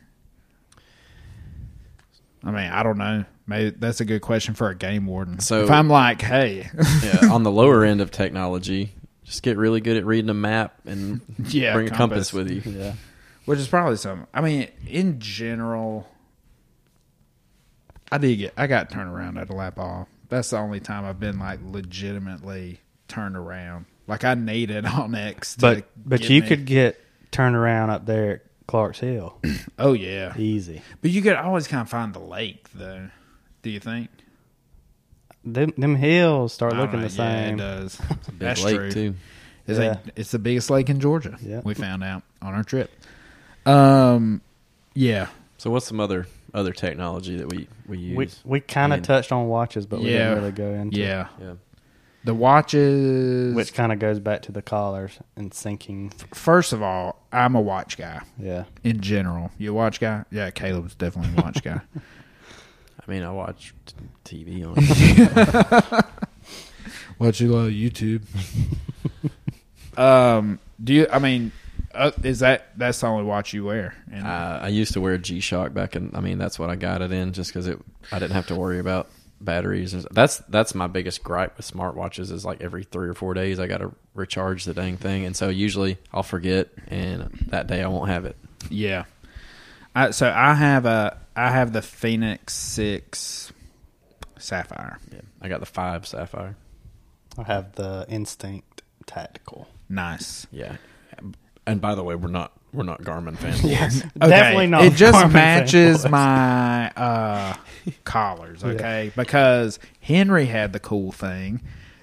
i mean i don't know maybe that's a good question for a game warden So- if i'm like hey yeah, on the lower end of technology, just get really good at reading a map and Yeah, bring a compass compass. with you. Yeah. Which is probably something. I mean, in general, I did get. I got turned around at a lap off. That's the only time I've been like legitimately turned around. Like I needed onX, to But but you me- could get turned around up there at Clark's Hill. Oh yeah, Easy. but you could always kind of find the lake though. Do you think? Them them hills start looking know. the Yeah, same. it does. It's a big That's lake true. too. It's, Yeah. like, it's the biggest lake in Georgia. Yeah. We found out on our trip. Um, yeah, So what's some other other technology that we we use? We we kind I of mean- touched on watches, but we Yeah. didn't really go into yeah. yeah. The watches, which kind of goes back to the collars and syncing. first of all, I'm a watch guy Yeah. in general. You a watch guy? Yeah, Caleb's definitely a watch guy. I mean, I watch t- TV on. Watch a lot of YouTube. um, do you? I mean, uh, is that that's the only watch you wear? And uh, I used to wear G Shock back in. I mean, that's what I got it in, just because it. I didn't have to worry about batteries. and- That's that's my biggest gripe with smartwatches is like every three or four days I got to recharge the dang thing, and so usually I'll forget, and that day I won't have it. yeah. I, so I have a I have the Fenix Six Sapphire. Yeah, I got the five Sapphire. I have the Instinct Tactical. Nice. Yeah, and by the way, we're not we're not Garmin fans. Yes. Okay, Definitely not. It just Garmin matches fanboys. my uh, collars, okay? Because Henry had the cool thing.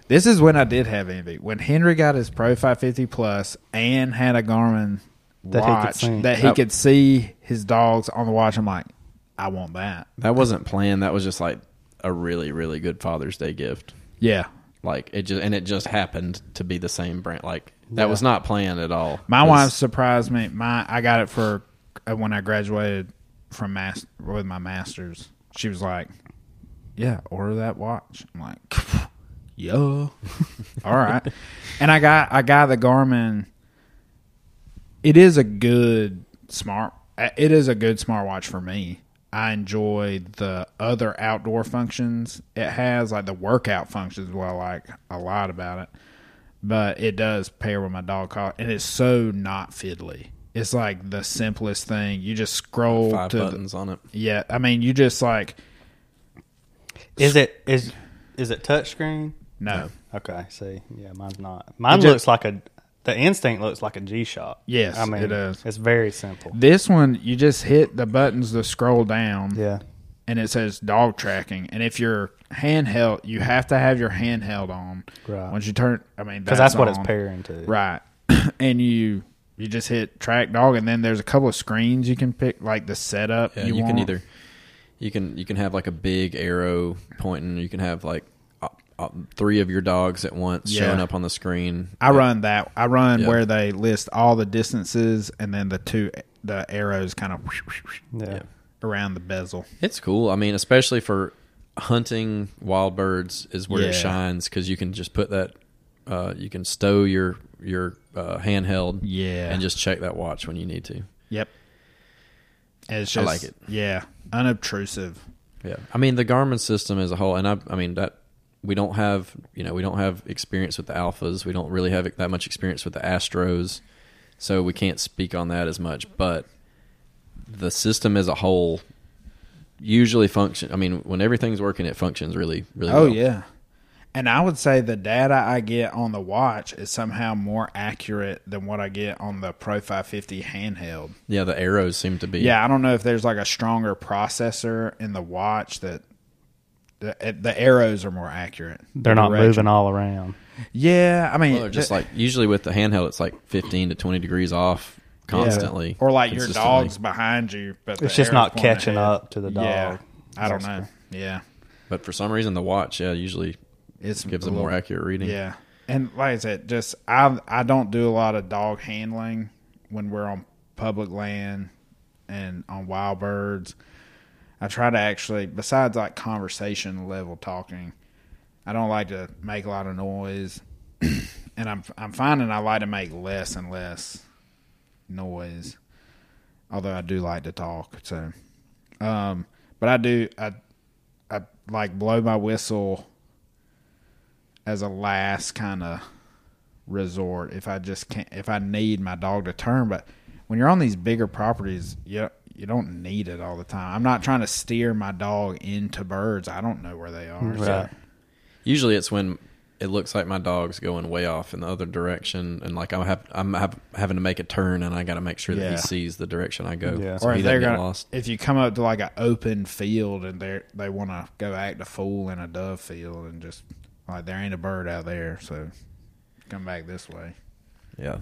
This is when I did have envy. When Henry got his Pro 550 Plus and had a Garmin That he could watch sync. that he That- could see his dogs on the watch, I'm like, I want that. That wasn't planned. That was just like a really really good Father's Day gift. Yeah. Like it just and it just happened to be the same brand. Like that Yeah. was not planned at all. My wife surprised me. My I got it for uh, when I graduated from mas- with my masters. She was like, "Yeah, order that watch." I'm like, "Yeah, all right." And I got I got the Garmin. It is a good smart. uh, It is a good smartwatch for me. I enjoy the other outdoor functions it has, like the workout functions. What I like a lot about it but it does pair with my dog collar, and it's so not fiddly. It's like the simplest thing. You just scroll five to the- buttons on it. yeah. I mean, you just like Is it is is it touchscreen? no. Okay, see, yeah, mine's not. Mine It ju- looks like a. The Instinct looks like a G Shock. Yes, I mean it is. It's very simple. This one, you just hit the buttons to scroll down, Yeah, and it says dog tracking. And if you're handheld, you have to have your handheld on. Right. Once you turn, I mean, because that's, what it's on. pairing to. Right. and you you just hit track dog, and then there's a couple of screens you can pick, like the setup. Yeah, you, you, can want. either you can you can have like a big arrow pointing. You can have like uh, uh, three of your dogs at once Yeah. showing up on the screen. I run that. I run Yeah. where they list all the distances and then the two the arrows kind of Yeah. Around the bezel. It's cool. I mean, especially for hunting wild birds is where Yeah. it shines because you can just put that. Uh, you can stow your your uh, handheld, Yeah. and just check that watch when you need to. Yep. And it's I like it. Yeah, unobtrusive. Yeah, I mean the Garmin system as a whole, and I, I mean that we don't have, you know, we don't have experience with the alphas. We don't really have that much experience with the Astros, so we can't speak on that as much. But the system as a whole usually function. I mean, when everything's working, it functions really, really. Well. Oh well. yeah. And I would say the data I get on the watch is somehow more accurate than what I get on the Pro 550 handheld. yeah. The arrows seem to be. Yeah, I don't know if there's like a stronger processor in the watch that the, the arrows are more accurate. They're not direction. moving all around. Yeah, I mean, Well, they're just th- like usually with the handheld, it's like fifteen to twenty degrees off constantly, or like your dog's behind you, but It's just not catching ahead. up to the dog. Yeah, I don't That's know. Yeah, But for some reason, the watch, yeah, usually it's gives a a more little- accurate reading. Yeah, and like I said, just I I don't do a lot of dog handling when we're on public land and on wild birds. I try to actually, besides like conversation level talking, I don't like to make a lot of noise, and I'm I'm finding I like to make less and less noise. Although I do like to talk, so um, but I do I I like blow my whistle as a last kind of resort if I just can't if I need my dog to turn. But when you're on these bigger properties, you you don't need it all the time. I'm not trying to steer my dog into birds. I don't know where they are. so- Usually, it's when it looks like my dog's going way off in the other direction, and like I have, I'm have, having to make a turn, and I got to make sure that Yeah. he sees the direction I go, Yeah. so or he if they're doesn't get gonna, lost. if you come up to like an open field and they they want to go act a fool in a dove field and just like there ain't a bird out there, so come back this way. Yeah,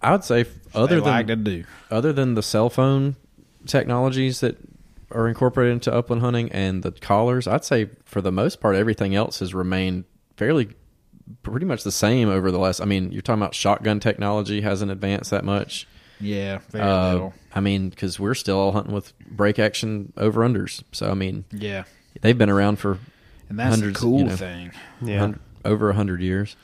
I would say f- other they than like to do. other than the cell phone technologies that are incorporated into upland hunting and the collars, I'd say for the most part, everything else has remained fairly pretty much the same over the last. I mean, you're talking about shotgun technology hasn't advanced that much. Yeah, very Uh, little. I mean, because we're still all hunting with break action over unders. So I mean, Yeah, they've been around for and that's hundreds, the cool you know. thing. Yeah. over a hundred years.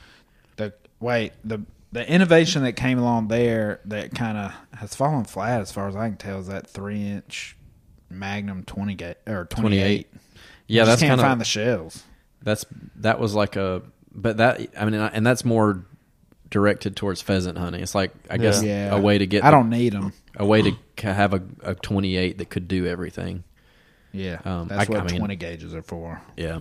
The wait the the innovation that came along there that kind of has fallen flat as far as I can tell is that three inch Magnum twenty gauge or twenty eight. Yeah, Just that's can't kind find of the shells. That's that was like a but that I mean and that's more directed towards pheasant hunting. It's like I guess Yeah, a way to get I the- don't need them. a way to have a, a 28 that could do everything. Yeah, Um, that's I- what I mean- twenty gauges are for. Yeah.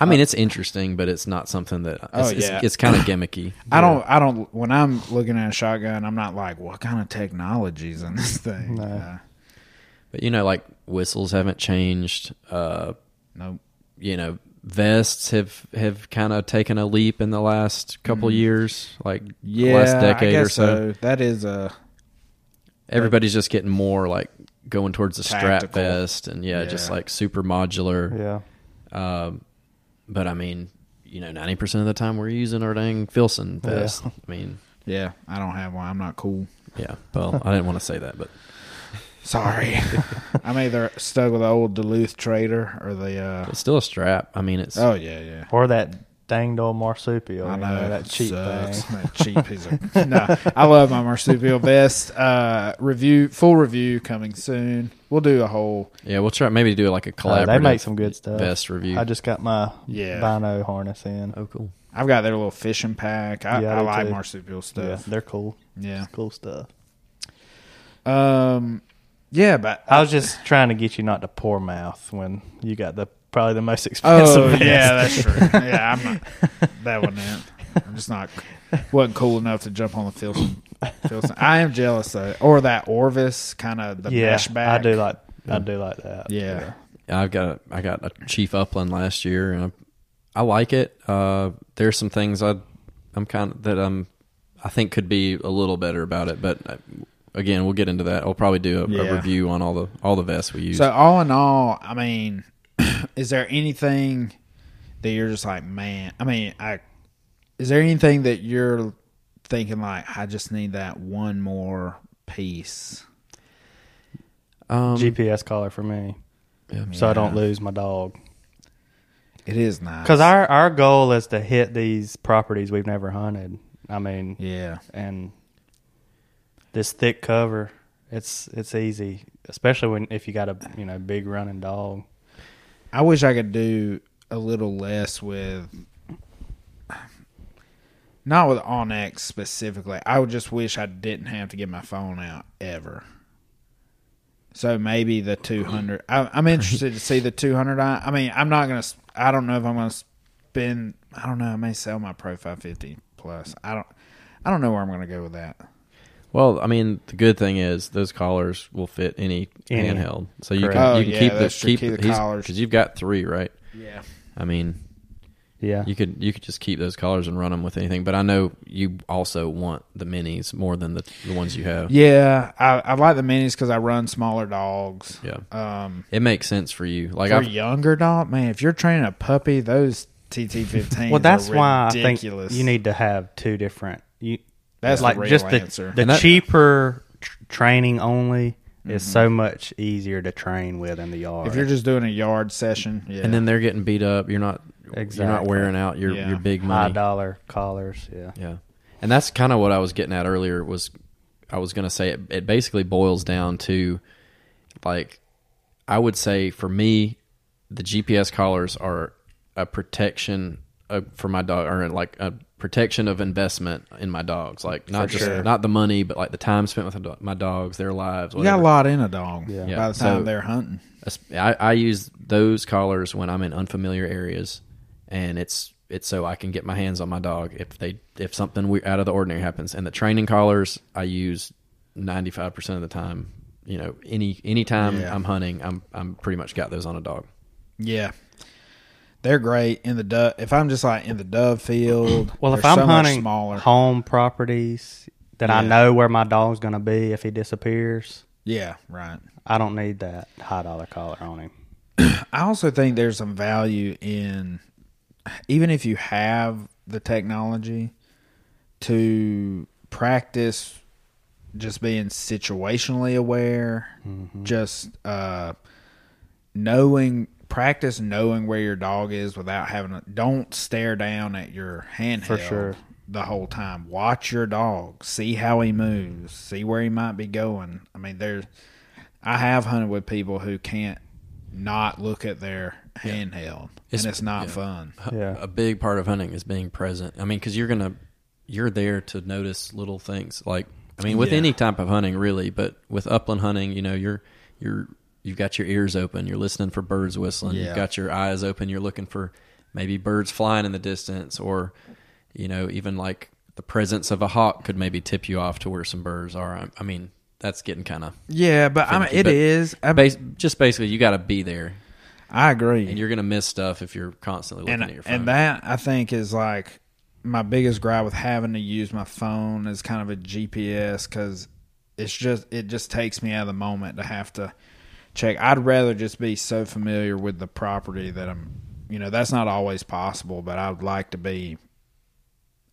I mean, it's interesting, but it's not something that. It's, Oh, it's, yeah. it's kind of gimmicky. I don't. I don't. When I'm looking at a shotgun, I'm not like, what kind of technologies in this thing? No. Uh, But you know, like whistles haven't changed. Uh, nope. You know, vests have have kind of taken a leap in the last couple years, like Mm. Yeah, last decade I or guess so. That is a Everybody's just getting more like going towards the strap vest, and yeah, just like super modular. Yeah. Um, but I mean, you know, ninety percent of the time we're using our dang Filson Yeah. vest. I mean, yeah. I don't have one. I'm not cool. yeah. Well, I didn't want to say that, but Sorry. I'm either stuck with the old Duluth Trader or the. uh it's still a strap. I mean, it's Oh yeah, yeah. Or that danged old marsupial. I you know that cheap sucks. thing. That cheap piece of. no, I love my marsupial vest. Uh, review, full review coming soon. We'll do a whole. yeah. We'll try maybe do like a Uh, collaborative. they make some good stuff. Best review. I just got my Yeah. Bino harness in. oh, cool. I've got their little fishing pack. I, Yeah, I I do like too. marsupial Yeah, stuff. they're cool. Yeah. Cool stuff. Um. Yeah, but I was just trying to get you not to pour mouth when you got the probably the most expensive. Oh vest. yeah, that's true. Yeah, I'm not. That wasn't. I'm just not. wasn't cool enough to jump on the Filson. Filson. I am jealous though, or that Orvis kind of the yeah. mesh back. I do like I do like that. Yeah. I've got I got a Chief Upland last year, and I, I like it. Uh, there's some things I I'm kind of that I'm I think could be a little better about it, but uh, again, we'll get into that. I'll probably do a, Yeah. a review on all the all the vests we use. So all in all, I mean, is there anything that you're just like, man? I mean, I is there anything that you're thinking like, I just need that one more piece? um, GPS collar for me, yeah. so I don't lose my dog. It is nice Because our our goal is to hit these properties we've never hunted. I mean, yeah, and this thick cover, it's it's easy, especially when if you got a you know big running dog. I wish I could do a little less with. Not with onX specifically. I would just wish I didn't have to get my phone out ever. So maybe the 200. I, I'm interested to see the 200. I, I mean, I'm not going to. I don't know if I'm going to spend. I don't know. I may sell my Pro 550 Plus. I don't. I don't know where I'm going to go with that. Well, I mean, the good thing is those collars will fit any, Any. handheld, so you Correct. can Oh, you can yeah, keep the that's true. keep, Keep the collars. because you've got three, right? Yeah. I mean, Yeah, you could you could just keep those collars and run them with anything. But I know you also want the minis more than the the ones you have. Yeah. I, I like the minis because I run smaller dogs. Yeah. Um, It makes sense for you. Like for I've, younger dog, man, if you're training a puppy, those TT fifteen. well, that's are why I think you need to have two different. You That's the like real just the answer. the And that- cheaper tr- training only is so much easier to train with in the yard. if you're just doing a yard session, yeah. and then they're getting beat up. You're not you're not wearing out your Yeah. your big high money. dollar collars, yeah, Yeah, and that's kind of what I was getting at earlier. Was I was going to say it, it basically boils down to like I would say for me, the GPS collars are a protection uh, for my dog, or like a protection of investment in my dogs. Like not For just sure. not the money, but like the time spent with do- my dogs, their lives. you got a lot in a dog Yeah. Yeah. by the time So- they're hunting. I, I use those collars when I'm in unfamiliar areas, and it's it's so I can get my hands on my dog if they if something we- out of the ordinary happens. And the training collars I use ninety five percent of the time. You know, any any time Yeah. I'm hunting, I'm I'm pretty much got those on a dog. Yeah. They're great in the dove. If I'm just like in the dove field, Well, if I'm so hunting smaller, home properties that I know where my dog's going to be if he disappears, yeah, right. I don't need that high dollar collar on him. I also think there's some value in even if you have the technology to practice just being situationally aware, just uh, knowing practice knowing where your dog is without having to don't stare down at your handheld For sure. the whole time. Watch your dog, see how he moves, see where he might be going. I mean, there's I have hunted with people who can't not look at their handheld, It's- and it's not yeah. fun. Yeah. a big part of hunting is being present. I mean, because you're gonna you're there to notice little things. Like I mean, with Yeah. any type of hunting, really, but with upland hunting, you know, you're you're you've got your ears open. You're listening for birds whistling. Yeah. You've got your eyes open. You're looking for maybe birds flying in the distance, or you know, even like the presence of a hawk could maybe tip you off to where some birds are. I, I mean, that's getting kind of Yeah, but I mean, it but is. I, bas- just basically you got to be there, I agree. and you're gonna miss stuff if you're constantly looking and at your phone. and that I think is like my biggest gripe with having to use my phone as kind of a GPS because it's just it just takes me out of the moment to have to check. I'd rather just be so familiar with the property that I'm. You know, that's not always possible, but I would like to be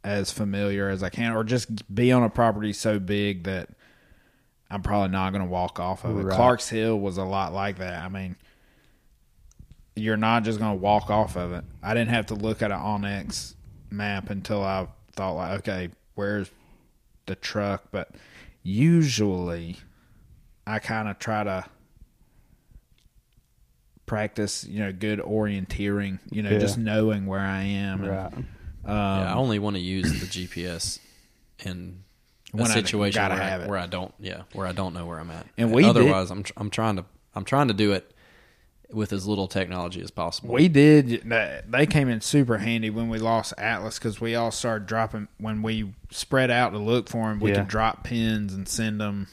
as familiar as I can, or just be on a property so big that I'm probably not going to walk off of it. Right. Clark's Hill was a lot like that. I mean, you're not just going to walk off of it. I didn't have to look at an onX map until I thought like, okay, where's the truck? But usually, I kind of try to practice, you know, good orienteering. You know, Yeah. just knowing where I am. and, Right. um, yeah, I only want to use the GPS in a When I situation gotta where, have I, where I don't, yeah, where I don't know where I'm at. And we did- otherwise, I'm tr- I'm trying to I'm trying to do it with as little technology as possible. We did. They came in super handy when we lost Atlas because we all started dropping when we spread out to look for him. We Yeah. could drop pins and send them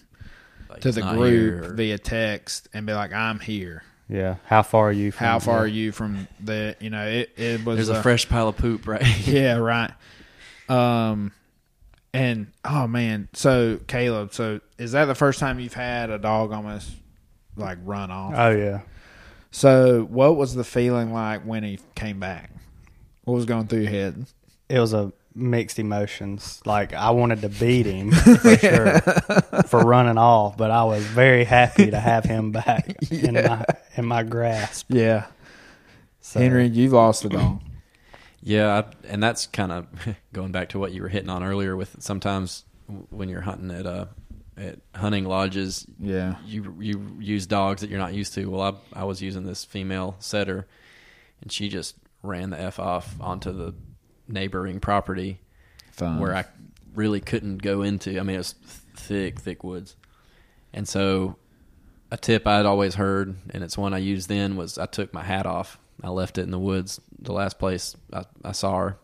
Like, to the group here or- via text and be like, "I'm here. Yeah. How far are you from How far yeah. are you from the? You know, it it was There's a uh, fresh pile of poop, right? yeah, right. Um, and oh man, so Caleb, so is that the first time you've had a dog almost like run off? Oh yeah. so what was the feeling like when he came back? What was going through your head? It was a mixed emotions. Like I wanted to beat him for sure for running off, but I was very happy to have him back in my in my grasp. Yeah. So, Henry, you've lost the dog. Yeah, I, and that's kind of going back to what you were hitting on earlier. With sometimes when you're hunting at uh at hunting lodges, Yeah. you you use dogs that you're not used to. Well, I I was using this female setter, and she just ran the f off onto the neighboring property Fun. where I really couldn't go into. I mean, it was thick, thick woods, and so a tip I'd always heard, and it's one I used then, was I took my hat off. I left it in the woods, the last place I, I saw her,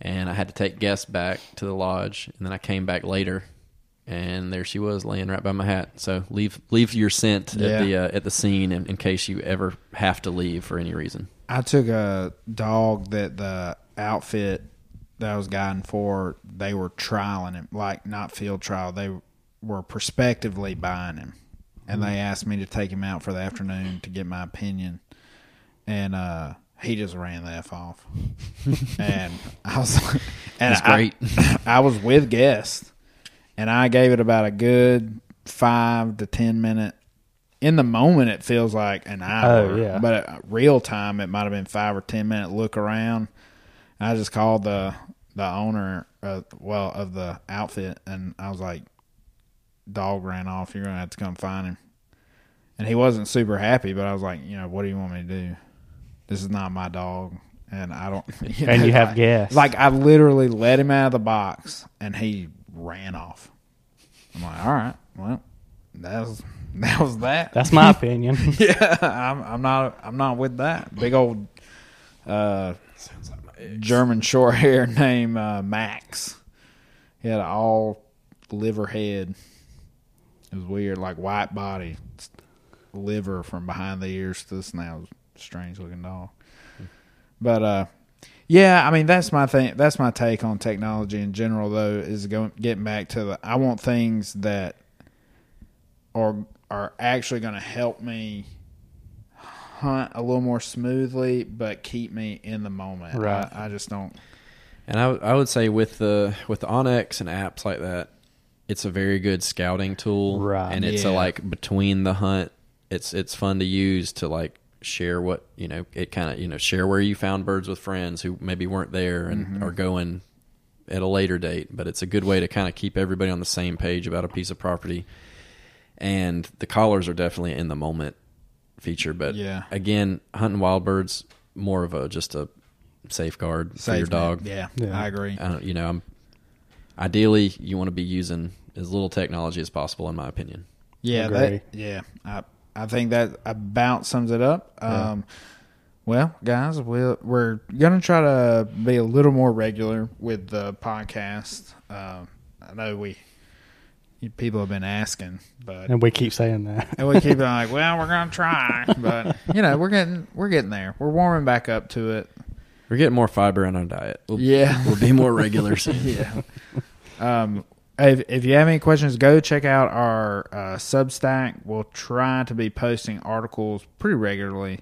and I had to take guests back to the lodge, and then I came back later, and there she was laying right by my hat. So leave leave your scent Yeah. at the uh, at the scene in, in case you ever have to leave for any reason. I took a dog that the outfit that I was guiding for, they were trialing him, like not field trial. They were prospectively buying him. And they asked me to take him out for the afternoon to get my opinion. And uh he just ran the F off. and I was like, and That's I- great. I was with guests, and I gave it about a good five to ten minute. In the moment, it feels like an hour. Oh, yeah. But at real time, it might have been five or ten minute look around. I just called the the owner, uh, well, of the outfit, and I was like, "Dog ran off. You're gonna have to come find him." And he wasn't super happy, but I was like, "You know, what do you want me to do? This is not my dog." And I don't. You And know, you have like- guests. Like I literally let him out of the box, and he ran off. I'm like, all right, well, that was that was that. That's my opinion. yeah, I'm, I'm not I'm not with that big old uh, German short hair named uh, Max. He had an all liver head. It was weird, like white body, liver from behind the ears to this now. Strange looking dog. But uh, yeah, I mean that's my thing. That's my take on technology in general, though. Is going getting back to the. I want things that are are actually going to help me hunt a little more smoothly, but keep me in the moment. Right. I, I just don't. And I, I would say with the with the onX and apps like that, it's a very good scouting tool, Right. And it's a like between the hunt, it's it's fun to use to like share what you know. It kind of you know share where you found birds with friends who maybe weren't there and Mm-hmm. are going at a later date. But it's a good way to kind of keep everybody on the same page about a piece of property. And the collars are definitely in the moment feature, but Yeah. again, hunting wild birds more of a just a safeguard for your dog. Yeah, Yeah. I agree. I don't, you know, I'm ideally you want to be using as little technology as possible, in my opinion. Yeah, Agree. that, yeah. I I think that about sums it up. Um, Well, guys, we'll, we're gonna try to be a little more regular with the podcast. Um, I know we you- people have been asking, but And we keep saying that. and we keep like, well, we're gonna try, but you know, we're getting we're getting there. We're warming back up to it. We're getting more fiber in our diet. We'll, Yeah. we'll be more regular soon. yeah. Um, if, if you have any questions, go check out our uh, Substack. We'll try to be posting articles pretty regularly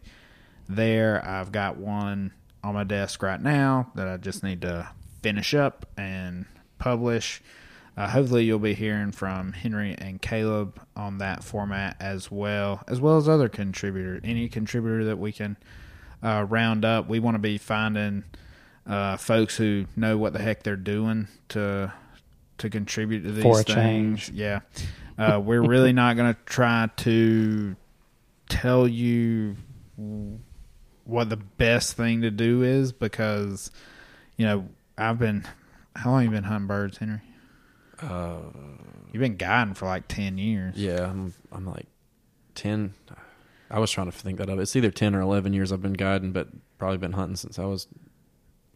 there. I've got one on my desk right now that I just need to finish up and publish. Uh, hopefully, you'll be hearing from Henry and Caleb on that format as well, as well as other contributor. Any contributor that we can uh, round up. We want to be finding uh, folks who know what the heck they're doing to to contribute to these For a things. change. Yeah, uh, we're really not going to try to tell you what the best thing to do is because you know I've been how long have you been hunting birds, Henry? Uh, You've been guiding for like ten years. yeah, I'm I'm like ten. I was trying to think that up. It's either ten or eleven years I've been guiding, but probably been hunting since I was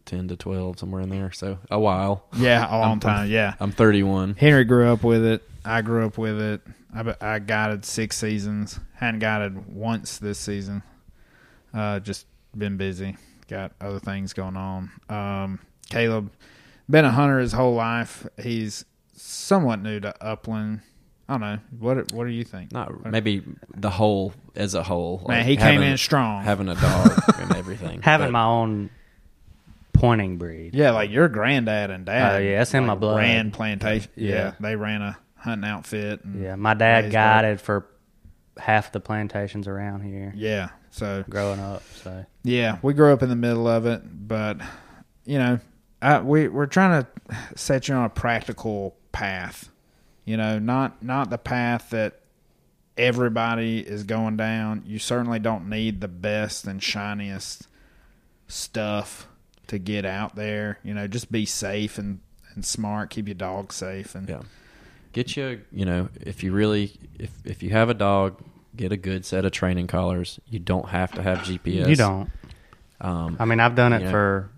ten to twelve, somewhere in there. So a while. Yeah, a long I'm- time. Yeah, I'm 31. Henry grew up with it. I grew up with it. I, I guided six seasons. Hadn't guided once this season. Uh, just been busy. Got other things going on. Um, Caleb, been a hunter his whole life. He's somewhat new to upland. I don't know. What What do you think? Not maybe the whole as a whole. Man, like he came having- in strong. having a dog and everything. Having But- my own pointing breed. yeah, like your granddad and dad. Oh, yeah, that's in my blood. Ran plantation. Yeah. Yeah. they ran a hunting outfit. And Yeah, my dad raised guided for half the plantations around here Yeah, so growing up. So Yeah, we grew up in the middle of it, but you know, I, we we're trying to set you on a practical path. You know, not not the path that everybody is going down. You certainly don't need the best and shiniest stuff to get out there. You know, just be safe and and smart. Keep your dog safe and Yeah. Get you, you know, if you really, if if you have a dog, get a good set of training collars. You don't have to have GPS. you don't. Um, I mean, I've done it Yeah. for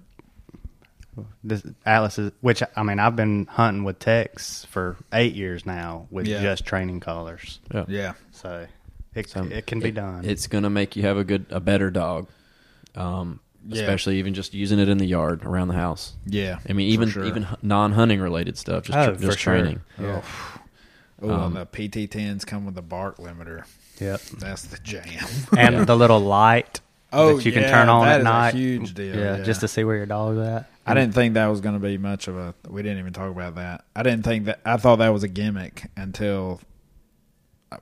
this Atlas is, which I mean, I've been hunting with Tex for eight years now with Yeah. just training colors. yeah. yeah. So it So it can be done. It's going to make you have a good, a better dog. Um, Yeah. especially even just using it in the yard around the house. Yeah. I mean, for even sure. even non hunting related stuff. Just Oh, tr- just for sure. training. Yeah. Oh, Um, and the PT10s come with a bark limiter. Yep. That's the jam. And the little light Oh, that you can yeah, turn on that at is a night. huge deal, Yeah, yeah. just to see where your dog's at. I didn't think that was going to be much of a. We didn't even talk about that. I didn't think that. I thought that was a gimmick until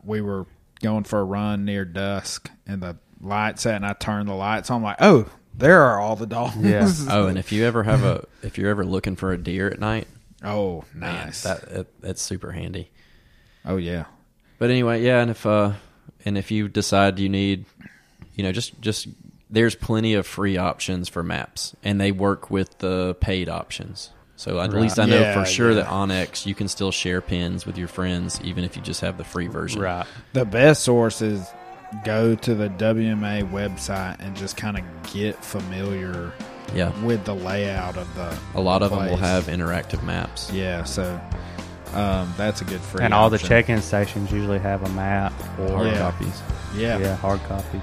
we were going for a run near dusk and the lights set, and I turned the lights on. I'm like, oh, there are all the dogs. Yeah. Oh, and if you ever have a, if you're ever looking for a deer at night, oh, man, nice. that, that that's super handy. oh yeah, But anyway, yeah, and if uh, and if you decide you need, you know, just just there's plenty of free options for maps, and they work with the paid options. So at Right. least I know Yeah, for sure yeah. that onX you can still share pins with your friends, even if you just have the free version. Right. the best source is go to the WMA website and just kind of get familiar Yeah, with the layout of the. a lot of them will have interactive maps. Yeah, so um, that's a good free. and all the check-in stations usually have a map or Hard copies. Yeah. yeah, hard copies.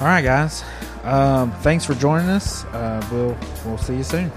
All right, guys. Um, thanks for joining us. Uh, we'll we'll see you soon.